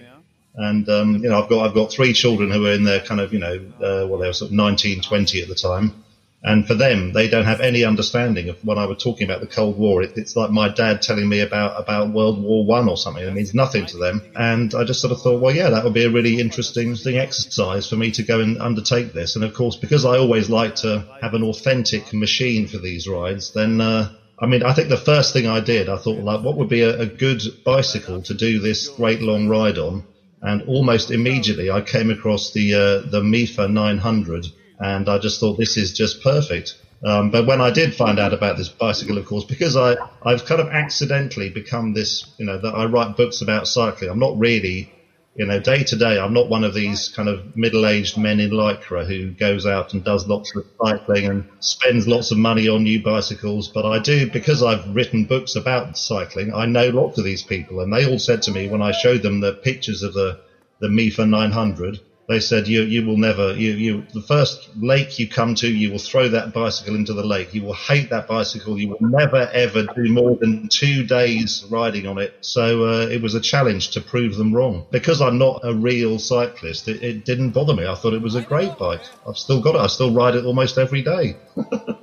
And um, you know, I've got I've got three children who are in their kind of you know, uh, well, they were sort of 19, 20 at the time. And for them, they don't have any understanding of when I was talking about the Cold War. It, it's like my dad telling me about, about World War One or something. It means nothing to them. And I just sort of thought, well, yeah, that would be a really interesting thing exercise for me to go and undertake this. And of course, because I always like to have an authentic machine for these rides, then, uh, I mean, I think the first thing I did, I thought, like, what would be a, a good bicycle to do this great long ride on? And almost immediately, I came across the uh, the Mifa 900, and I just thought this is just perfect. Um, but when I did find out about this bicycle, of course, because I, I've kind of accidentally become this, you know, that I write books about cycling. I'm not really, you know, day to day, I'm not one of these kind of middle aged men in Lycra who goes out and does lots of cycling and spends lots of money on new bicycles. But I do, because I've written books about cycling, I know lots of these people. And they all said to me when I showed them the pictures of the, the Mifa 900, they said you you will never you you the first lake you come to you will throw that bicycle into the lake you will hate that bicycle you will never ever do more than two days riding on it so uh, it was a challenge to prove them wrong because I'm not a real cyclist it, it didn't bother me I thought it was a great bike I've still got it I still ride it almost every day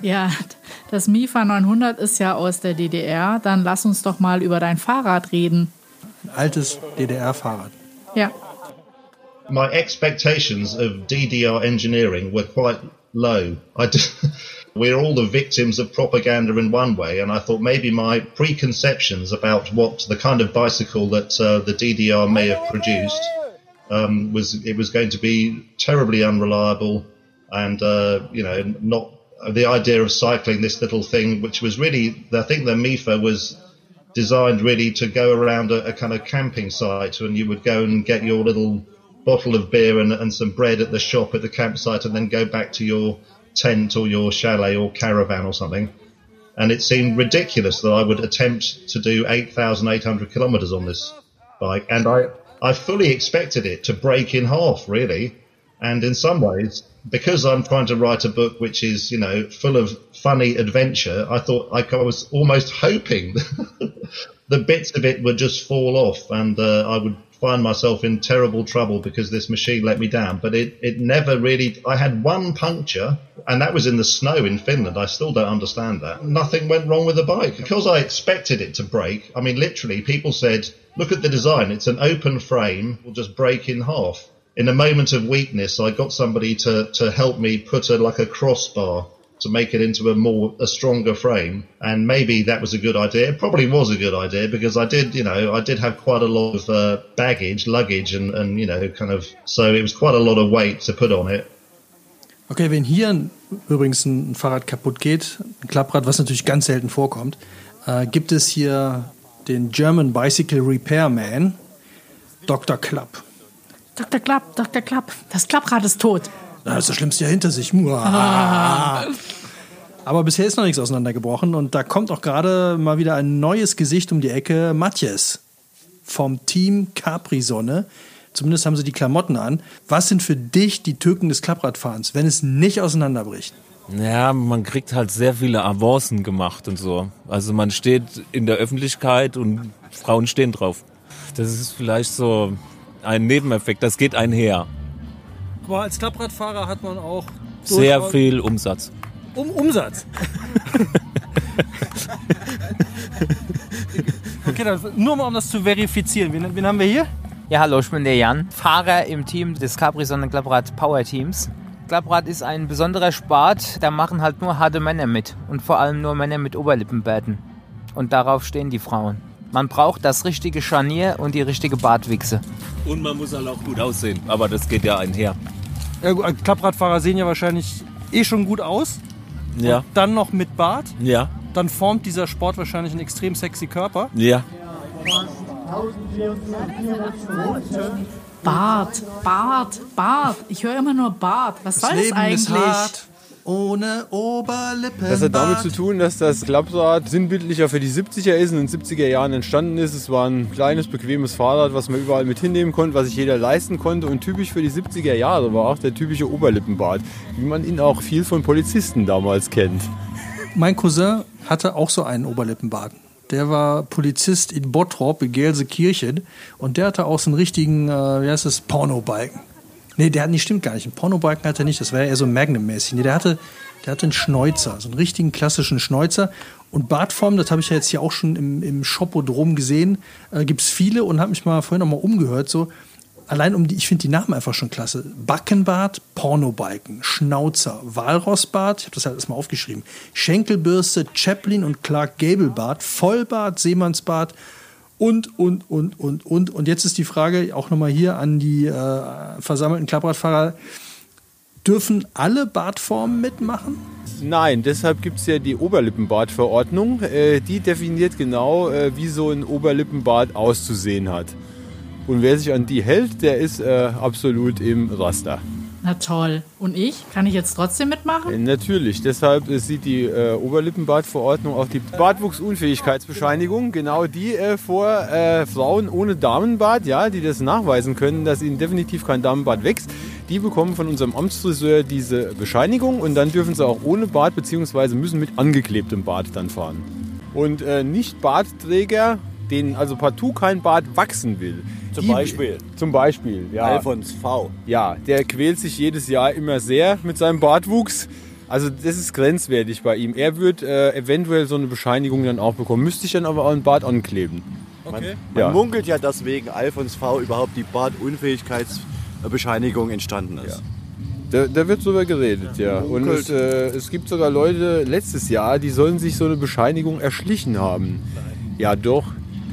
Ja, das Mifa 900 ist ja aus der DDR. Dann lass uns doch mal über dein Fahrrad reden. Altes DDR-Fahrrad. Ja. My expectations of DDR engineering were quite low. We're all the victims of propaganda in one way, and I thought maybe my preconceptions about what the kind of bicycle that uh, the DDR may have produced um, was it was going to be terribly unreliable, and uh, you know not the idea of cycling this little thing, which was really I think the MIFA was designed really to go around a, a kind of camping site, and you would go and get your little bottle of beer and, and some bread at the shop at the campsite and then go back to your tent or your chalet or caravan or something. And it seemed ridiculous that I would attempt to do 8,800 kilometers on this bike. And I, I fully expected it to break in half, really. And in some ways, because I'm trying to write a book which is, you know, full of funny adventure, I thought I was almost hoping the bits of it would just fall off and uh, I would find myself in terrible trouble because this machine let me down. But it, it never really, I had one puncture and that was in the snow in Finland. I still don't understand that. Nothing went wrong with the bike because I expected it to break. I mean, literally people said, look at the design. It's an open frame. Will just break in half. In a moment of weakness, I got somebody to, to help me put a, like a crossbar to make it into a more a stronger frame and maybe that was a good idea it probably was a good idea because i did you know i did have quite a lot of uh, baggage luggage and, and you know kind of so it was quite a lot of weight to put on it Okay, wenn hier ein, übrigens ein Fahrrad kaputt geht, ein Klapprad, was natürlich ganz selten vorkommt, äh, gibt es hier den German Bicycle Repairman, Dr. Klapp. Dr. Klapp, Dr. Klapp, das Klapprad ist tot. Na, das ist das Schlimmste ja hinter sich. Aber bisher ist noch nichts auseinandergebrochen und da kommt auch gerade mal wieder ein neues Gesicht um die Ecke. Matthias vom Team Capri-Sonne. Zumindest haben sie die Klamotten an. Was sind für dich die Tücken des Klappradfahrens, wenn es nicht auseinanderbricht? Ja, man kriegt halt sehr viele Avancen gemacht und so. Also man steht in der Öffentlichkeit und Frauen stehen drauf. Das ist vielleicht so ein Nebeneffekt, das geht einher. Aber als Klappradfahrer hat man auch Sehr viel Umsatz. Um Umsatz. okay, dann nur mal um das zu verifizieren. Wen, wen haben wir hier? Ja, hallo, ich bin der Jan, Fahrer im Team des Capri Sonnen Klapprad Power Teams. Klapprad ist ein besonderer Sport, da machen halt nur harte Männer mit und vor allem nur Männer mit Oberlippenbärten. Und darauf stehen die Frauen. Man braucht das richtige Scharnier und die richtige Bartwichse. Und man muss halt auch gut aussehen, aber das geht ja einher. Ja, gut, Klappradfahrer sehen ja wahrscheinlich eh schon gut aus. Ja, Dann noch mit Bart. ja, Dann formt dieser Sport wahrscheinlich einen extrem sexy Körper. ja. Bart, Bart, Bart. Ich höre immer nur Bart. Was soll das eigentlich? Ohne Oberlippen. Das hat damit zu tun, dass das Klapprad sinnbildlicher für die 70er ist und in den 70er Jahren entstanden ist. Es war ein kleines, bequemes Fahrrad, was man überall mit hinnehmen konnte, was sich jeder leisten konnte. Und typisch für die 70er Jahre war auch der typische Oberlippenbart, wie man ihn auch viel von Polizisten damals kennt. Mein Cousin hatte auch so einen Oberlippenbart. Der war Polizist in Bottrop, in Gelsenkirchen. Und der hatte auch so einen richtigen, äh, wie heißt das, Pornobalken. Nee, der hat nicht, stimmt gar nicht. Einen Pornobalken hatte er nicht. Das ja eher so Magnum-mäßig. Nee, der hatte, der hatte einen Schnäuzer, so einen richtigen klassischen Schnäuzer. Und Bartform, das habe ich ja jetzt hier auch schon im, im Shopodrom gesehen, äh, gibt es viele und habe mich mal vorhin noch mal umgehört. So, allein um die, ich finde die Namen einfach schon klasse. Backenbart, Pornobalken, Schnauzer, Walrossbart, ich habe das halt erstmal aufgeschrieben, Schenkelbürste, Chaplin und Clark Gable Bart, Vollbart, Seemannsbart und, und, und, und, und. Und jetzt ist die Frage auch nochmal hier an die äh, versammelten Klappradfahrer. Dürfen alle Bartformen mitmachen? Nein, deshalb gibt es ja die Oberlippenbartverordnung. Äh, die definiert genau, äh, wie so ein Oberlippenbart auszusehen hat. Und wer sich an die hält, der ist äh, absolut im Raster. Na toll. Und ich? Kann ich jetzt trotzdem mitmachen? Äh, Natürlich, deshalb äh, sieht die äh, Oberlippenbadverordnung auch die Bartwuchsunfähigkeitsbescheinigung, genau die äh, vor äh, Frauen ohne Damenbart, ja, die das nachweisen können, dass ihnen definitiv kein Damenbart wächst. Die bekommen von unserem Amtsfriseur diese Bescheinigung und dann dürfen sie auch ohne Bart bzw. müssen mit angeklebtem Bart dann fahren. Und äh, nicht Bartträger, denen also partout kein Bart wachsen will. Zum die- Beispiel? Zum Beispiel, ja. Alfons V. Ja, der quält sich jedes Jahr immer sehr mit seinem Bartwuchs. Also das ist grenzwertig bei ihm. Er wird äh, eventuell so eine Bescheinigung dann auch bekommen. Müsste ich dann aber auch ein Bart ankleben. Man, man Ja. munkelt ja, dass wegen Alfons V überhaupt die Bartunfähigkeitsbescheinigung entstanden ist. Da, da wird drüber geredet, ja. Und es, äh, es gibt sogar Leute letztes Jahr, die sollen sich so eine Bescheinigung erschlichen haben. Ja, doch.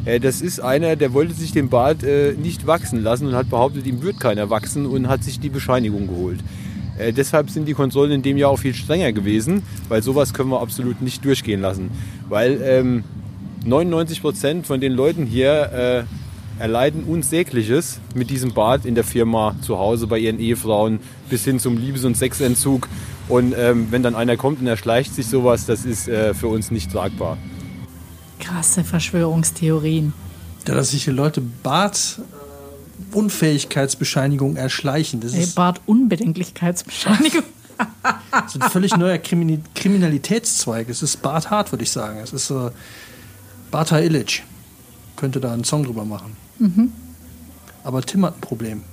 Äh, das ist einer, der wollte sich den Bart äh, nicht wachsen lassen und hat behauptet, ihm wird keiner wachsen und hat sich die Bescheinigung geholt. Äh, deshalb sind die Kontrollen in dem Jahr auch viel strenger gewesen, weil sowas können wir absolut nicht durchgehen lassen. Weil ähm, 99 Prozent von den Leuten hier äh, erleiden Unsägliches mit diesem Bart in der Firma, zu Hause bei ihren Ehefrauen, bis hin zum Liebes- und Sexentzug. Und ähm, wenn dann einer kommt und erschleicht sich sowas, das ist äh, für uns nicht tragbar. Krasse Verschwörungstheorien. Ja, dass sich die Leute Bart äh, Unfähigkeitsbescheinigung erschleichen. Das Ey, ist Bart-Unbedenklichkeitsbescheinigung. so ein völlig neuer Krimi Kriminalitätszweig. Es ist Bart Hart, würde ich sagen. Es ist äh, Bata Illich. Könnte da einen Song drüber machen. Mhm. Aber Tim hat ein Problem.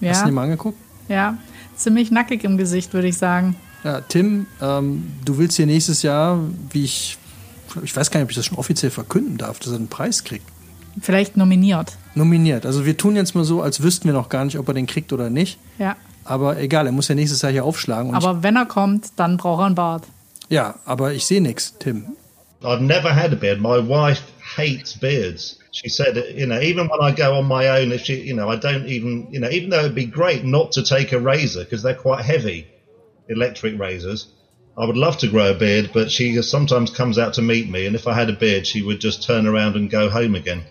Ja. Hast du ihn mal angeguckt? Ja, ziemlich nackig im Gesicht, würde ich sagen. Ja, Tim, ähm, du willst hier nächstes Jahr, wie ich, ich weiß gar nicht, ob ich das schon offiziell verkünden darf, dass er einen Preis kriegt. Vielleicht nominiert. Nominiert. Also wir tun jetzt mal so, als wüssten wir noch gar nicht, ob er den kriegt oder nicht. Ja. Aber egal, er muss ja nächstes Jahr hier aufschlagen. Und Aber wenn er kommt, dann braucht er einen Bart. ja, aber ich sehe nichts, Tim. I've never had a beard. My wife hates beards. She said, you know, even when I go on my own, if she, you know, I don't even, you know, even though it'd be great not to take a razor because they're quite heavy, electric razors. I would love to grow a beard, but she sometimes comes out to meet me, and if I had a beard, she would just turn around and go home again.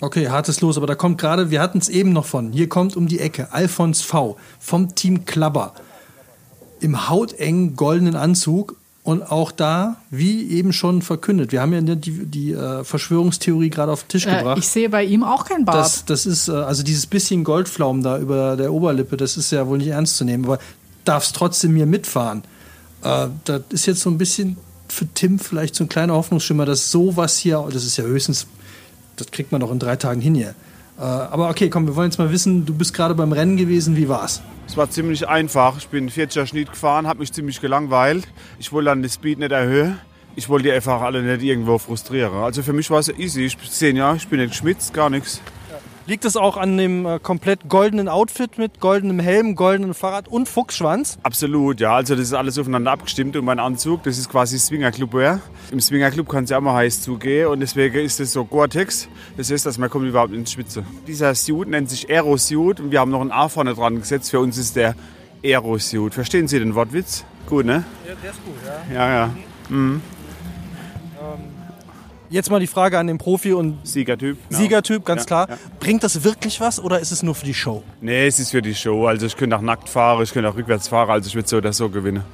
Okay, hartes Los, aber da kommt gerade, wir hatten es eben noch von, hier kommt um die Ecke Alfons V vom Team Klabber im hautengen goldenen Anzug und auch da, wie eben schon verkündet, wir haben ja die, die äh, Verschwörungstheorie gerade auf den Tisch Äh, gebracht. ich sehe bei ihm auch keinen Bart. Das, das ist, äh, also dieses bisschen Goldflaum da über der Oberlippe, das ist ja wohl nicht ernst zu nehmen, aber darfst trotzdem mir mitfahren. Äh, das ist jetzt so ein bisschen für Tim vielleicht so ein kleiner Hoffnungsschimmer, dass sowas hier, das ist ja höchstens, das kriegt man doch in drei Tagen hin hier. Äh, aber okay, komm, wir wollen jetzt mal wissen, du bist gerade beim Rennen gewesen, wie war's? Es war ziemlich einfach. Ich bin 40er Schnitt gefahren, habe mich ziemlich gelangweilt. Ich wollte dann die Speed nicht erhöhen. Ich wollte die einfach alle nicht irgendwo frustrieren. Also für mich war es easy. Ich bin 10 Jahre, ich bin nicht geschmitzt, gar nichts. Liegt es auch an dem äh, komplett goldenen Outfit mit goldenem Helm, goldenem Fahrrad und Fuchsschwanz? Absolut, ja. Also das ist alles aufeinander abgestimmt und mein Anzug, das ist quasi Swinger Club Wear. Im Swinger Club kann es ja auch mal heiß zugehen und deswegen ist es so Gore-Tex. Das heißt, dass man kommt überhaupt in die Spitze. Dieser Suit nennt sich Aero-Suit und wir haben noch ein A vorne dran gesetzt. Für uns ist der Aero-Suit. Verstehen Sie den Wortwitz? Gut, ne? Ja, der ist gut, ja. Ja, ja. Mhm. Jetzt mal die Frage an den Profi und Siegertyp. genau. Siegertyp, ganz Ja, klar. ja. Bringt das wirklich was oder ist es nur für die Show? Nee, es ist für die Show. Also ich könnte auch nackt fahren, ich könnte auch rückwärts fahren. Also ich würde so oder so gewinnen.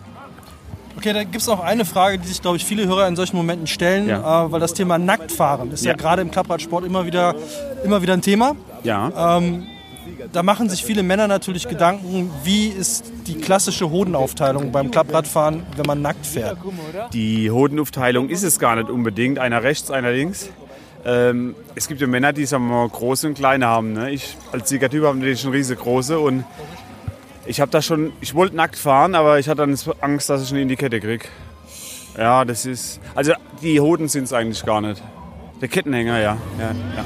Okay, da gibt es noch eine Frage, die sich, glaube ich, viele Hörer in solchen Momenten stellen, Ja. äh, weil das Thema Nacktfahren ist ja, gerade im Klappradsport immer wieder, immer wieder ein Thema. Ja. Ähm, da machen sich viele Männer natürlich Gedanken, wie ist die klassische Hodenaufteilung beim Klappradfahren, wenn man nackt fährt. Die Hodenaufteilung ist es gar nicht unbedingt. Einer rechts, einer links. Ähm, es gibt ja Männer, die sagen wir, große und kleine haben. Ne? Ich als Siegertyp habe natürlich schon riesengroße und ich habe da schon, ich wollte nackt fahren, aber ich hatte dann Angst, dass ich ihn in die Kette kriege. Ja, das ist, also die Hoden sind es eigentlich gar nicht. Der Kettenhänger, ja. ja, ja.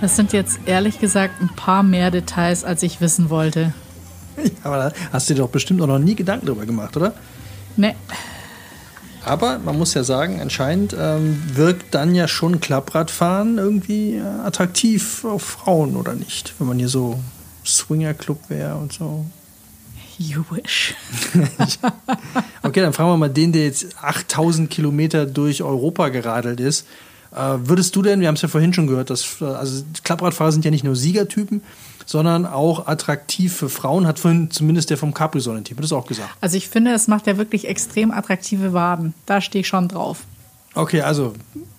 Das sind jetzt ehrlich gesagt ein paar mehr Details, als ich wissen wollte. Aber da hast du dir doch bestimmt auch noch nie Gedanken drüber gemacht, oder? Nee. Aber man muss ja sagen, anscheinend ähm, wirkt dann ja schon Klappradfahren irgendwie äh, attraktiv auf Frauen, oder nicht? Wenn man hier so Swingerclub wäre und so. You wish. Okay, dann fragen wir mal den, der jetzt 8000 Kilometer durch Europa geradelt ist. Äh, würdest du denn, wir haben es ja vorhin schon gehört, dass, äh, also Klappradfahrer sind ja nicht nur Siegertypen, sondern auch attraktiv für Frauen, hat vorhin zumindest der vom Capri-Sonne-Team das auch gesagt. Also ich finde, es macht ja wirklich extrem attraktive Waden. Da stehe ich schon drauf. Okay, also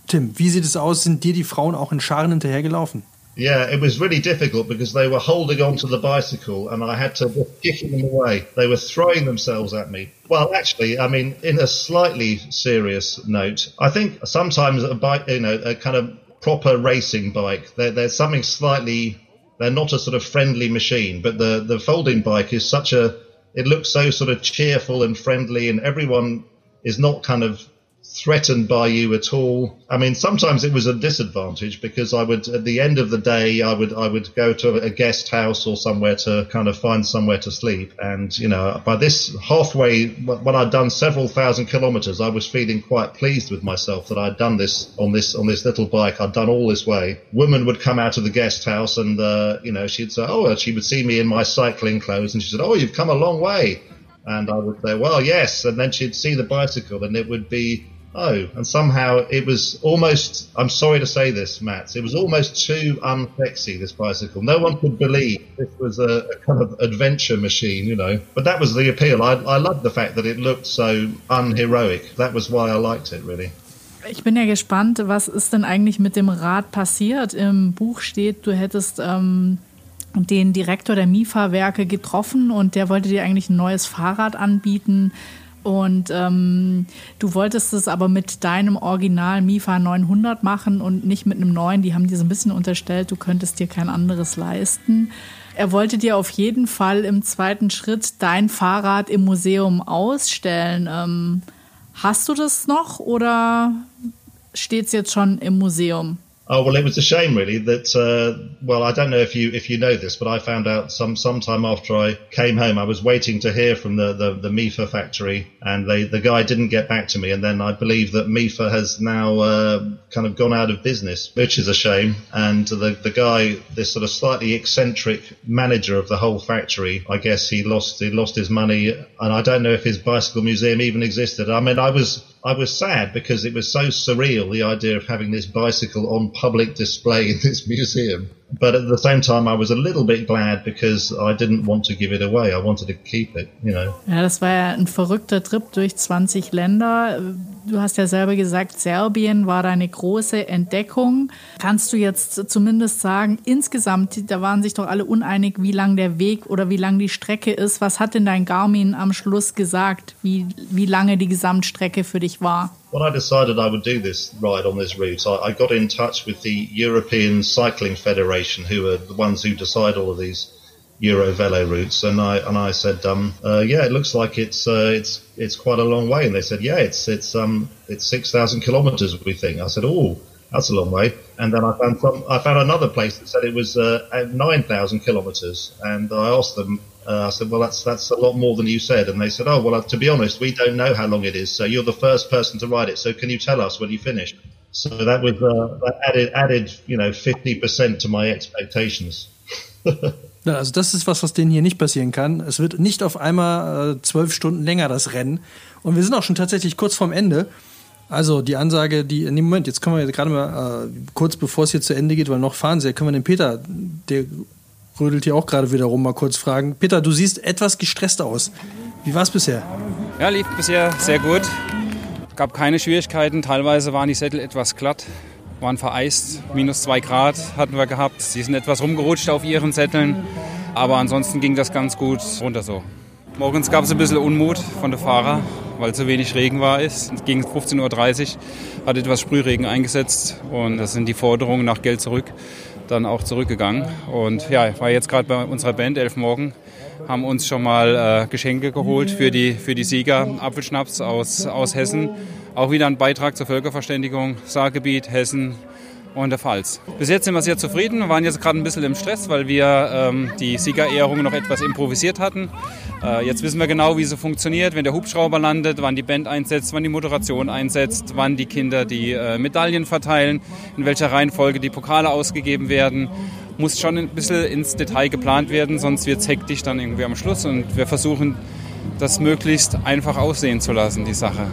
Tim, wie sieht es aus? Sind dir die Frauen auch in Scharen hinterhergelaufen? Yeah, it was really difficult because they were holding onto the bicycle and I had to kick them away. They were throwing themselves at me. Well, actually, I mean, in a slightly serious note, I think sometimes a bike, you know, a kind of proper racing bike, there, there's something slightly, they're not a sort of friendly machine, but the, the folding bike is such a, it looks so sort of cheerful and friendly and everyone is not kind of threatened by you at all. I mean, sometimes it was a disadvantage because I would, at the end of the day, I would, I would go to a guest house or somewhere to kind of find somewhere to sleep. And, you know, by this halfway, when I'd done several thousand kilometers, I was feeling quite pleased with myself that I'd done this on this, on this little bike. I'd done all this way. Woman would come out of the guest house and, uh, you know, she'd say, oh, she would see me in my cycling clothes and she said, oh, you've come a long way. And I would say, well, yes. And then she'd see the bicycle and it would be, oh, and somehow it was almost, I'm sorry to say this, Matt, it was almost too unsexy, this bicycle. No one could believe this was a, a kind of adventure machine, you know. But that was the appeal. I, I loved the fact that it looked so unheroic. That was why I liked it, really. Ich bin ja gespannt, was ist denn eigentlich mit dem Rad passiert? Im Buch steht, du hättest ähm, den Direktor der MIFA-Werke getroffen und der wollte dir eigentlich ein neues Fahrrad anbieten. Und ähm, du wolltest es aber mit deinem Original Mifa 900 machen und nicht mit einem neuen. Die haben dir so ein bisschen unterstellt, du könntest dir kein anderes leisten. Er wollte dir auf jeden Fall im zweiten Schritt dein Fahrrad im Museum ausstellen. Ähm, hast du das noch oder steht es jetzt schon im Museum? Oh well, it was a shame really that. Uh, well, I don't know if you if you know this, but I found out some sometime after I came home. I was waiting to hear from the the, the MIFA factory, and they the guy didn't get back to me. And then I believe that MIFA has now uh, kind of gone out of business, which is a shame. And the the guy, this sort of slightly eccentric manager of the whole factory, I guess he lost he lost his money, and I don't know if his bicycle museum even existed. I mean, I was I was sad because it was so surreal the idea of having this bicycle on public display in this museum. But at the same time, I was a little bit glad because I didn't want to give it away. I wanted to keep it, you know. Ja, das war ja ein verrückter Trip durch 20 Länder. Du hast ja selber gesagt, Serbien war deine große Entdeckung. Kannst du jetzt zumindest sagen, insgesamt, da waren sich doch alle uneinig, wie lang der Weg oder wie lang die Strecke ist. Was hat denn dein Garmin am Schluss gesagt, wie, wie lange die Gesamtstrecke für dich war? When I decided I would do this ride on this route, I, I, got in touch with the European Cycling Federation, who are the ones who decide all of these Euro Velo routes, and I and I said, um, uh, yeah, it looks like it's uh, it's it's quite a long way, and they said, yeah, it's it's um it's six thousand kilometres, we think. I said, oh. That's a long way, and then I found some. I found another place that said it was uh, nine thousand kilometres, and I asked them uh, I said, well, that's that's a lot more than you said. And they said, oh, well, uh, to be honest, we don't know how long it is. So you're the first person to ride it. So can you tell us when you finish? So that was uh, that added added you know 50% to my expectations. Ja, also das ist was, was denen hier nicht passieren kann. Es wird nicht auf einmal äh, zwölf Stunden länger das Rennen. Und wir sind auch schon tatsächlich kurz vorm Ende. Also die Ansage, die dem Moment, jetzt können wir gerade mal äh, kurz bevor es hier zu Ende geht, weil noch fahren sie, können wir den Peter, der rödelt hier auch gerade wieder rum, mal kurz fragen. Peter, du siehst etwas gestresst aus. Wie war es bisher? Ja, lief bisher sehr gut. Gab keine Schwierigkeiten. Teilweise waren die Sättel etwas glatt, waren vereist. Minus zwei Grad hatten wir gehabt. Sie sind etwas rumgerutscht auf ihren Sätteln. Aber ansonsten ging das ganz gut runter so. Morgens gab es ein bisschen Unmut von der Fahrer, weil zu wenig Regen war. Es ging 15.30 Uhr, hat etwas Sprühregen eingesetzt und das sind die Forderungen nach Geld zurück dann auch zurückgegangen. Und ja, ich war jetzt gerade bei unserer Band, Elf Morgen, haben uns schon mal äh, Geschenke geholt für die, für die Sieger, Apfelschnaps aus, aus Hessen. Auch wieder ein Beitrag zur Völkerverständigung, Saargebiet, Hessen, und der Pfalz. Bis jetzt sind wir sehr zufrieden. Wir waren jetzt gerade ein bisschen im Stress, weil wir ähm, die Siegerehrung noch etwas improvisiert hatten. Äh, jetzt wissen wir genau, wie sie funktioniert, wenn der Hubschrauber landet, wann die Band einsetzt, wann die Moderation einsetzt, wann die Kinder die äh, Medaillen verteilen, in welcher Reihenfolge die Pokale ausgegeben werden. Muss schon ein bisschen ins Detail geplant werden, sonst wird es hektisch dann irgendwie am Schluss. Und wir versuchen, das möglichst einfach aussehen zu lassen, die Sache.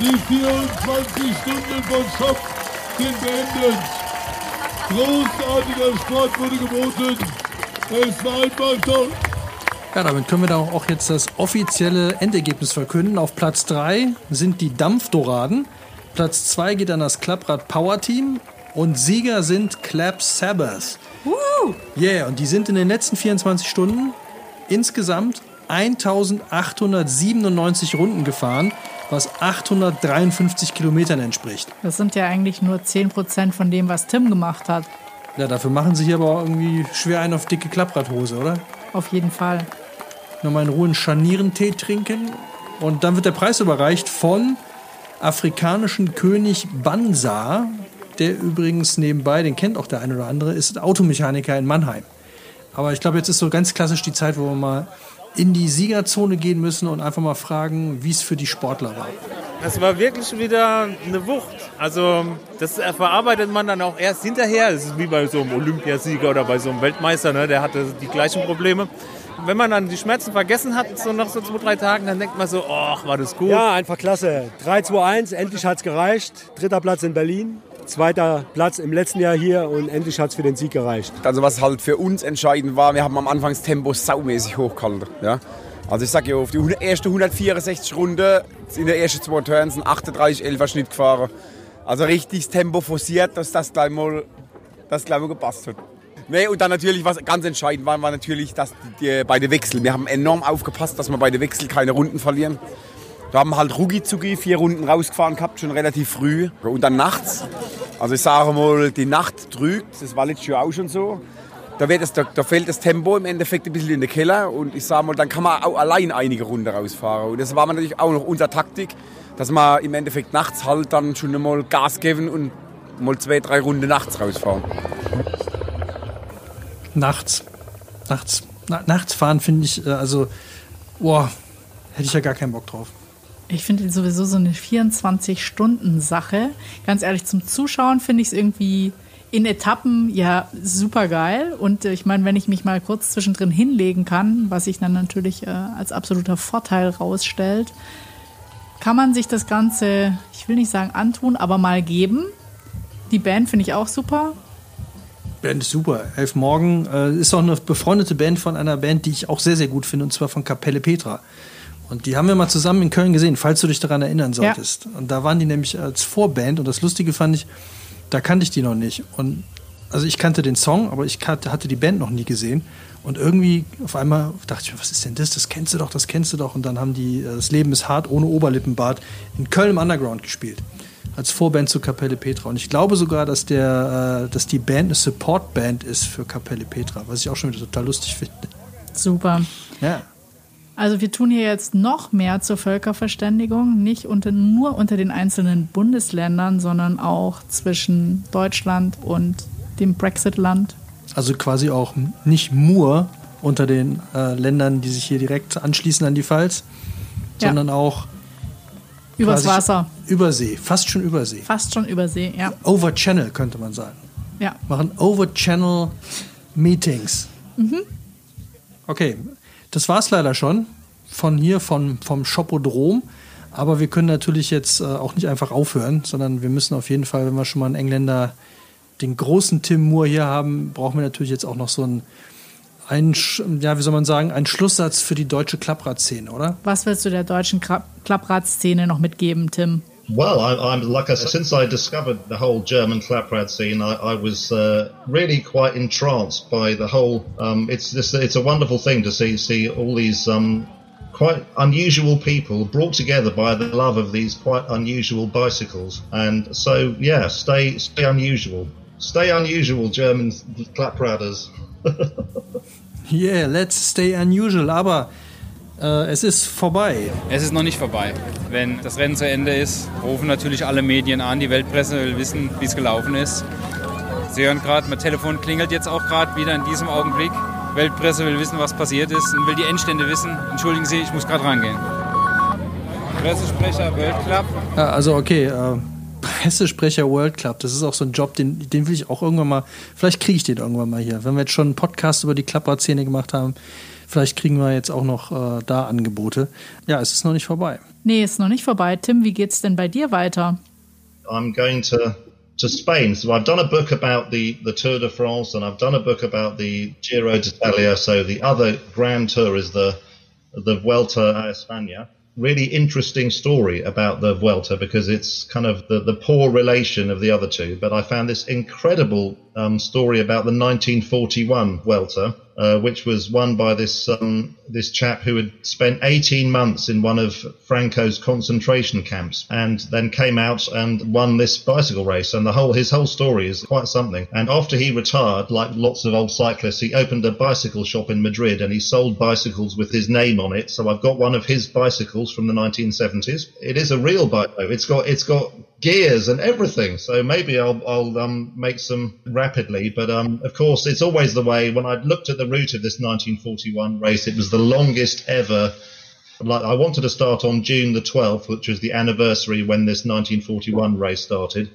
Die 24 Stunden von Schock sind beendet. Großartiger Sport wurde geboten. Es war einfach toll. Ja, damit können wir da auch jetzt das offizielle Endergebnis verkünden. Auf Platz 3 sind die Dampfdoraden. Platz 2 geht an das Klapprad Power Team. Und Sieger sind Clap Sabbath. Yeah, und die sind in den letzten 24 Stunden insgesamt 1897 Runden gefahren, was 853 Kilometern entspricht. Das sind ja eigentlich nur 10% von dem, was Tim gemacht hat. Ja, dafür machen sie hier aber auch irgendwie schwer einen auf dicke Klappradhose, oder? Auf jeden Fall. Nochmal in Ruhe einen Scharnierentee trinken. Und dann wird der Preis überreicht von afrikanischen König Bansa, der übrigens nebenbei, den kennt auch der eine oder andere, ist Automechaniker in Mannheim. Aber ich glaube, jetzt ist so ganz klassisch die Zeit, wo wir mal in die Siegerzone gehen müssen und einfach mal fragen, wie es für die Sportler war. Das war wirklich wieder eine Wucht. Also das verarbeitet man dann auch erst hinterher. Das ist wie bei so einem Olympiasieger oder bei so einem Weltmeister, ne? der hatte die gleichen Probleme. Wenn man dann die Schmerzen vergessen hat, so nach so zwei, drei Tagen, dann denkt man so, ach, war das gut. Ja, einfach klasse. 3-2-1, endlich hat es gereicht. Dritter Platz in Berlin, zweiter Platz im letzten Jahr hier und endlich hat es für den Sieg gereicht. Also was halt für uns entscheidend war, wir haben am Anfang das Tempo saumäßig hochgehalten. Ja? Also ich sage ja, auf die erste 164 Runde in der ersten zwei Turns ein 38 11 Schnitt gefahren. Also richtig das Tempo forciert, dass das gleich mal, das gleich mal gepasst hat. Nee, und dann natürlich, was ganz entscheidend war, war natürlich, dass die, die, bei den Wechseln, wir haben enorm aufgepasst, dass wir bei den Wechseln keine Runden verlieren. Da haben halt Rugi Zugi vier Runden rausgefahren gehabt, schon relativ früh. Und dann nachts, also ich sage mal, die Nacht trügt, das war letztes Jahr auch schon so. Da, wird es, da, da fällt das Tempo im Endeffekt ein bisschen in den Keller und ich sage mal, dann kann man auch allein einige Runden rausfahren. Und das war natürlich auch noch unsere Taktik, dass wir im Endeffekt nachts halt dann schon mal Gas geben und mal zwei, drei Runden nachts rausfahren. Nachts. Nachts. Na, nachts fahren finde ich, äh, also, boah, hätte ich ja gar keinen Bock drauf. Ich finde sowieso so eine 24-Stunden-Sache. Ganz ehrlich, zum Zuschauen finde ich es irgendwie in Etappen ja super geil. Und äh, ich meine, wenn ich mich mal kurz zwischendrin hinlegen kann, was sich dann natürlich äh, als absoluter Vorteil rausstellt, kann man sich das Ganze, ich will nicht sagen antun, aber mal geben. Die Band finde ich auch super. Band ist super. Elf Morgen äh, ist auch eine befreundete Band von einer Band, die ich auch sehr, sehr gut finde, und zwar von Kapelle Petra. Und die haben wir mal zusammen in Köln gesehen, falls du dich daran erinnern solltest. Und da waren die nämlich als Vorband. Und das Lustige fand ich, da kannte ich die noch nicht. Und also ich kannte den Song, aber ich hatte die Band noch nie gesehen. Und irgendwie auf einmal dachte ich mir, was ist denn das? Das kennst du doch, das kennst du doch. Und dann haben die äh, Das Leben ist hart ohne Oberlippenbart in Köln im Underground gespielt. Als Vorband zu Kapelle Petra. Und ich glaube sogar, dass, der, äh, dass die Band eine Supportband ist für Kapelle Petra, was ich auch schon wieder total lustig finde. Super. Ja. Also wir tun hier jetzt noch mehr zur Völkerverständigung, nicht unter, nur unter den einzelnen Bundesländern, sondern auch zwischen Deutschland und dem Brexit-Land. Also quasi auch nicht nur unter den äh, Ländern, die sich hier direkt anschließen an die Pfalz, Ja. sondern auch Übers Wasser. Übersee, fast schon Übersee. Fast schon Übersee, ja. Over Channel könnte man sagen. Ja. Machen Over Channel Meetings. Mhm. Okay, das war's leider schon von hier, von, vom Shopodrom. Aber wir können natürlich jetzt äh, auch nicht einfach aufhören, sondern wir müssen auf jeden Fall, wenn wir schon mal einen Engländer, den großen Tim Moore hier haben, brauchen wir natürlich jetzt auch noch so einen, einen ja, wie soll man sagen, einen Schlusssatz für die deutsche Klappradszene, oder? Was willst du der deutschen Klappradszene noch mitgeben, Tim? Well, I, I'm like I said, since I discovered the whole German claprad scene, I, I was uh, really quite entranced by the whole. Um, it's this, it's a wonderful thing to see see all these um, quite unusual people brought together by the love of these quite unusual bicycles. And so, yeah, stay stay unusual, stay unusual, German clapraders. Yeah, let's stay unusual. Aber es ist vorbei. Es ist noch nicht vorbei. Wenn das Rennen zu Ende ist, rufen natürlich alle Medien an. Die Weltpresse will wissen, wie es gelaufen ist. Sie hören gerade, mein Telefon klingelt jetzt auch gerade wieder in diesem Augenblick. Weltpresse will wissen, was passiert ist und will die Endstände wissen. Entschuldigen Sie, ich muss gerade rangehen. Pressesprecher World Club. Also okay, äh, Pressesprecher World Club, das ist auch so ein Job, den, den will ich auch irgendwann mal, vielleicht kriege ich den irgendwann mal hier. Wenn wir jetzt schon einen Podcast über die Klapperszene gemacht haben, Vielleicht kriegen wir jetzt auch noch äh, da Angebote. Ja, es ist noch nicht vorbei. Nee, ist noch nicht vorbei. Tim, wie geht's denn bei dir weiter? I'm going to to Spain. So I've done a book about the, the Tour de France and I've done a book about the Giro d'Italia. So the other Grand Tour is the the Vuelta a España. Really interesting story about the Vuelta because it's kind of the, the poor relation of the other two. But I found this incredible um, story about the 1941 welter, uh, which was won by this um, this chap who had spent 18 months in one of Franco's concentration camps and then came out and won this bicycle race. And the whole his whole story is quite something. And after he retired, like lots of old cyclists, he opened a bicycle shop in Madrid and he sold bicycles with his name on it. So I've got one of his bicycles from the 1970s. It is a real bike though. It's got it's got gears and everything. So maybe I'll, I'll um, make some rapidly. But um, of course, it's always the way. When I looked at the route of this 1941 race, it was the longest ever. Like I wanted to start on June the 12th, which was the anniversary when this 1941 race started.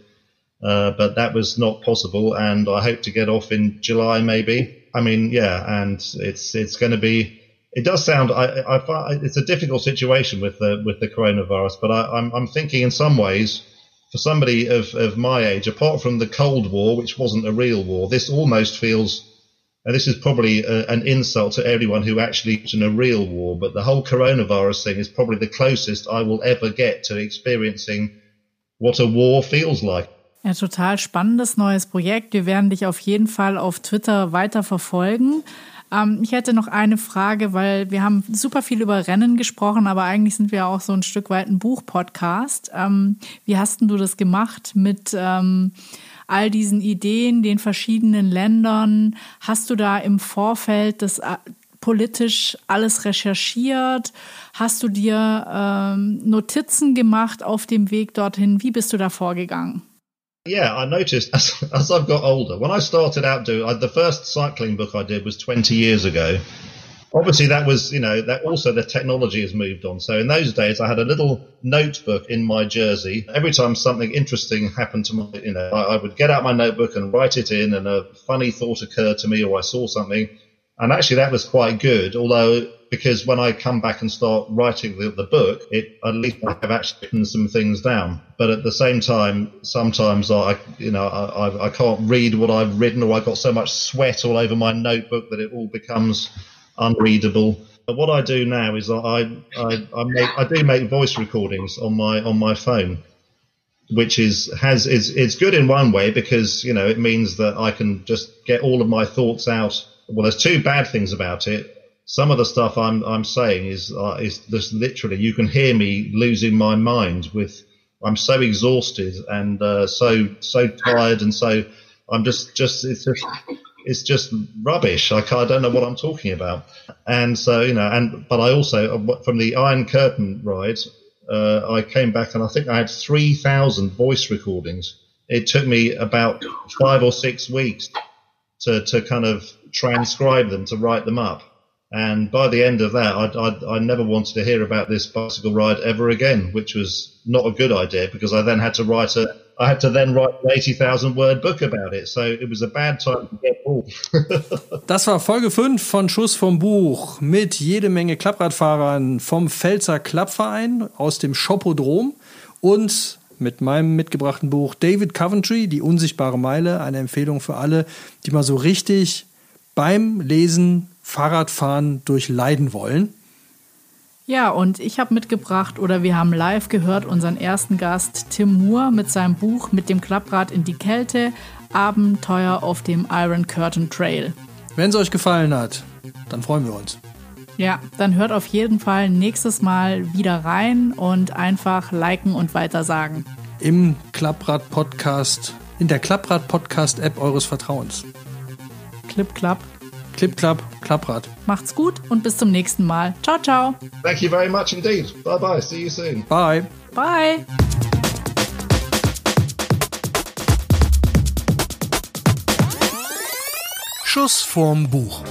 Uh, but that was not possible, and I hope to get off in July, maybe. I mean, yeah, and it's it's going to be. It does sound. I, I find it's a difficult situation with the with the coronavirus, but I, I'm I'm thinking in some ways for somebody of, of my age, apart from the Cold War, which wasn't a real war, this almost feels, and this is probably a, an insult to everyone who actually is in a real war, but the whole coronavirus thing is probably the closest I will ever get to experiencing what a war feels like. Ja, total spannendes neues Projekt. Wir werden dich auf jeden Fall auf Twitter weiter verfolgen. Ähm, ich hätte noch eine Frage, weil wir haben super viel über Rennen gesprochen, aber eigentlich sind wir auch so ein Stück weit ein Buch-Podcast. Ähm, wie hast denn du das gemacht mit ähm, all diesen Ideen, den verschiedenen Ländern? Hast du da im Vorfeld das äh, politisch alles recherchiert? Hast du dir ähm, Notizen gemacht auf dem Weg dorthin? Wie bist du da vorgegangen? Yeah, I noticed as, as I've got older, when I started out doing the first cycling book I did was 20 years ago. Obviously, that was, you know, that also the technology has moved on. So in those days, I had a little notebook in my jersey. Every time something interesting happened to me, you know, I, I would get out my notebook and write it in, and a funny thought occurred to me, or I saw something. And actually, that was quite good. Although, because when I come back and start writing the, the book, it at least I have actually written some things down. But at the same time, sometimes I, you know, I, I, can't read what I've written, or I've got so much sweat all over my notebook that it all becomes unreadable. But what I do now is I, I, I make, I do make voice recordings on my on my phone which is has is it's good in one way because you know it means that I can just get all of my thoughts out. Well, there's two bad things about it. Some of the stuff I'm I'm saying is uh, is just literally you can hear me losing my mind with I'm so exhausted and uh, so so tired and so I'm just just it's just it's just rubbish. I, I don't know what I'm talking about. And so you know and but I also uh, from the Iron Curtain ride uh, I came back and I think I had 3,000 voice recordings. It took me about five or six weeks to, to kind of transcribe them, to write them up. And by the end of that, I, I, I never wanted to hear about this bicycle ride ever again, which was not a good idea because I then had to write a, I had to then write an 80,000 word book about it. So it was a bad time to get bored. Das war Folge 5 von Schuss vom Buch mit jede Menge Klappradfahrern vom Pfälzer Klappverein aus dem Schopodrom und mit meinem mitgebrachten Buch David Coventry, Die unsichtbare Meile, eine Empfehlung für alle, die mal so richtig beim Lesen Fahrradfahren durchleiden wollen. Ja, und ich habe mitgebracht oder wir haben live gehört unseren ersten Gast Tim Moore mit seinem Buch Mit dem Klapprad in die Kälte, Abenteuer auf dem Iron Curtain Trail. Wenn es euch gefallen hat, dann freuen wir uns. Ja, dann hört auf jeden Fall nächstes Mal wieder rein und einfach liken und weitersagen. Im Klapprad Podcast, in der Klapprad Podcast App eures Vertrauens. Clip Klapp. Clip Klapp, Klapprad. Macht's gut und bis zum nächsten Mal. Ciao, ciao. Thank you very much indeed. Bye bye. See you soon. Bye. Bye. Schuss vorm Buch.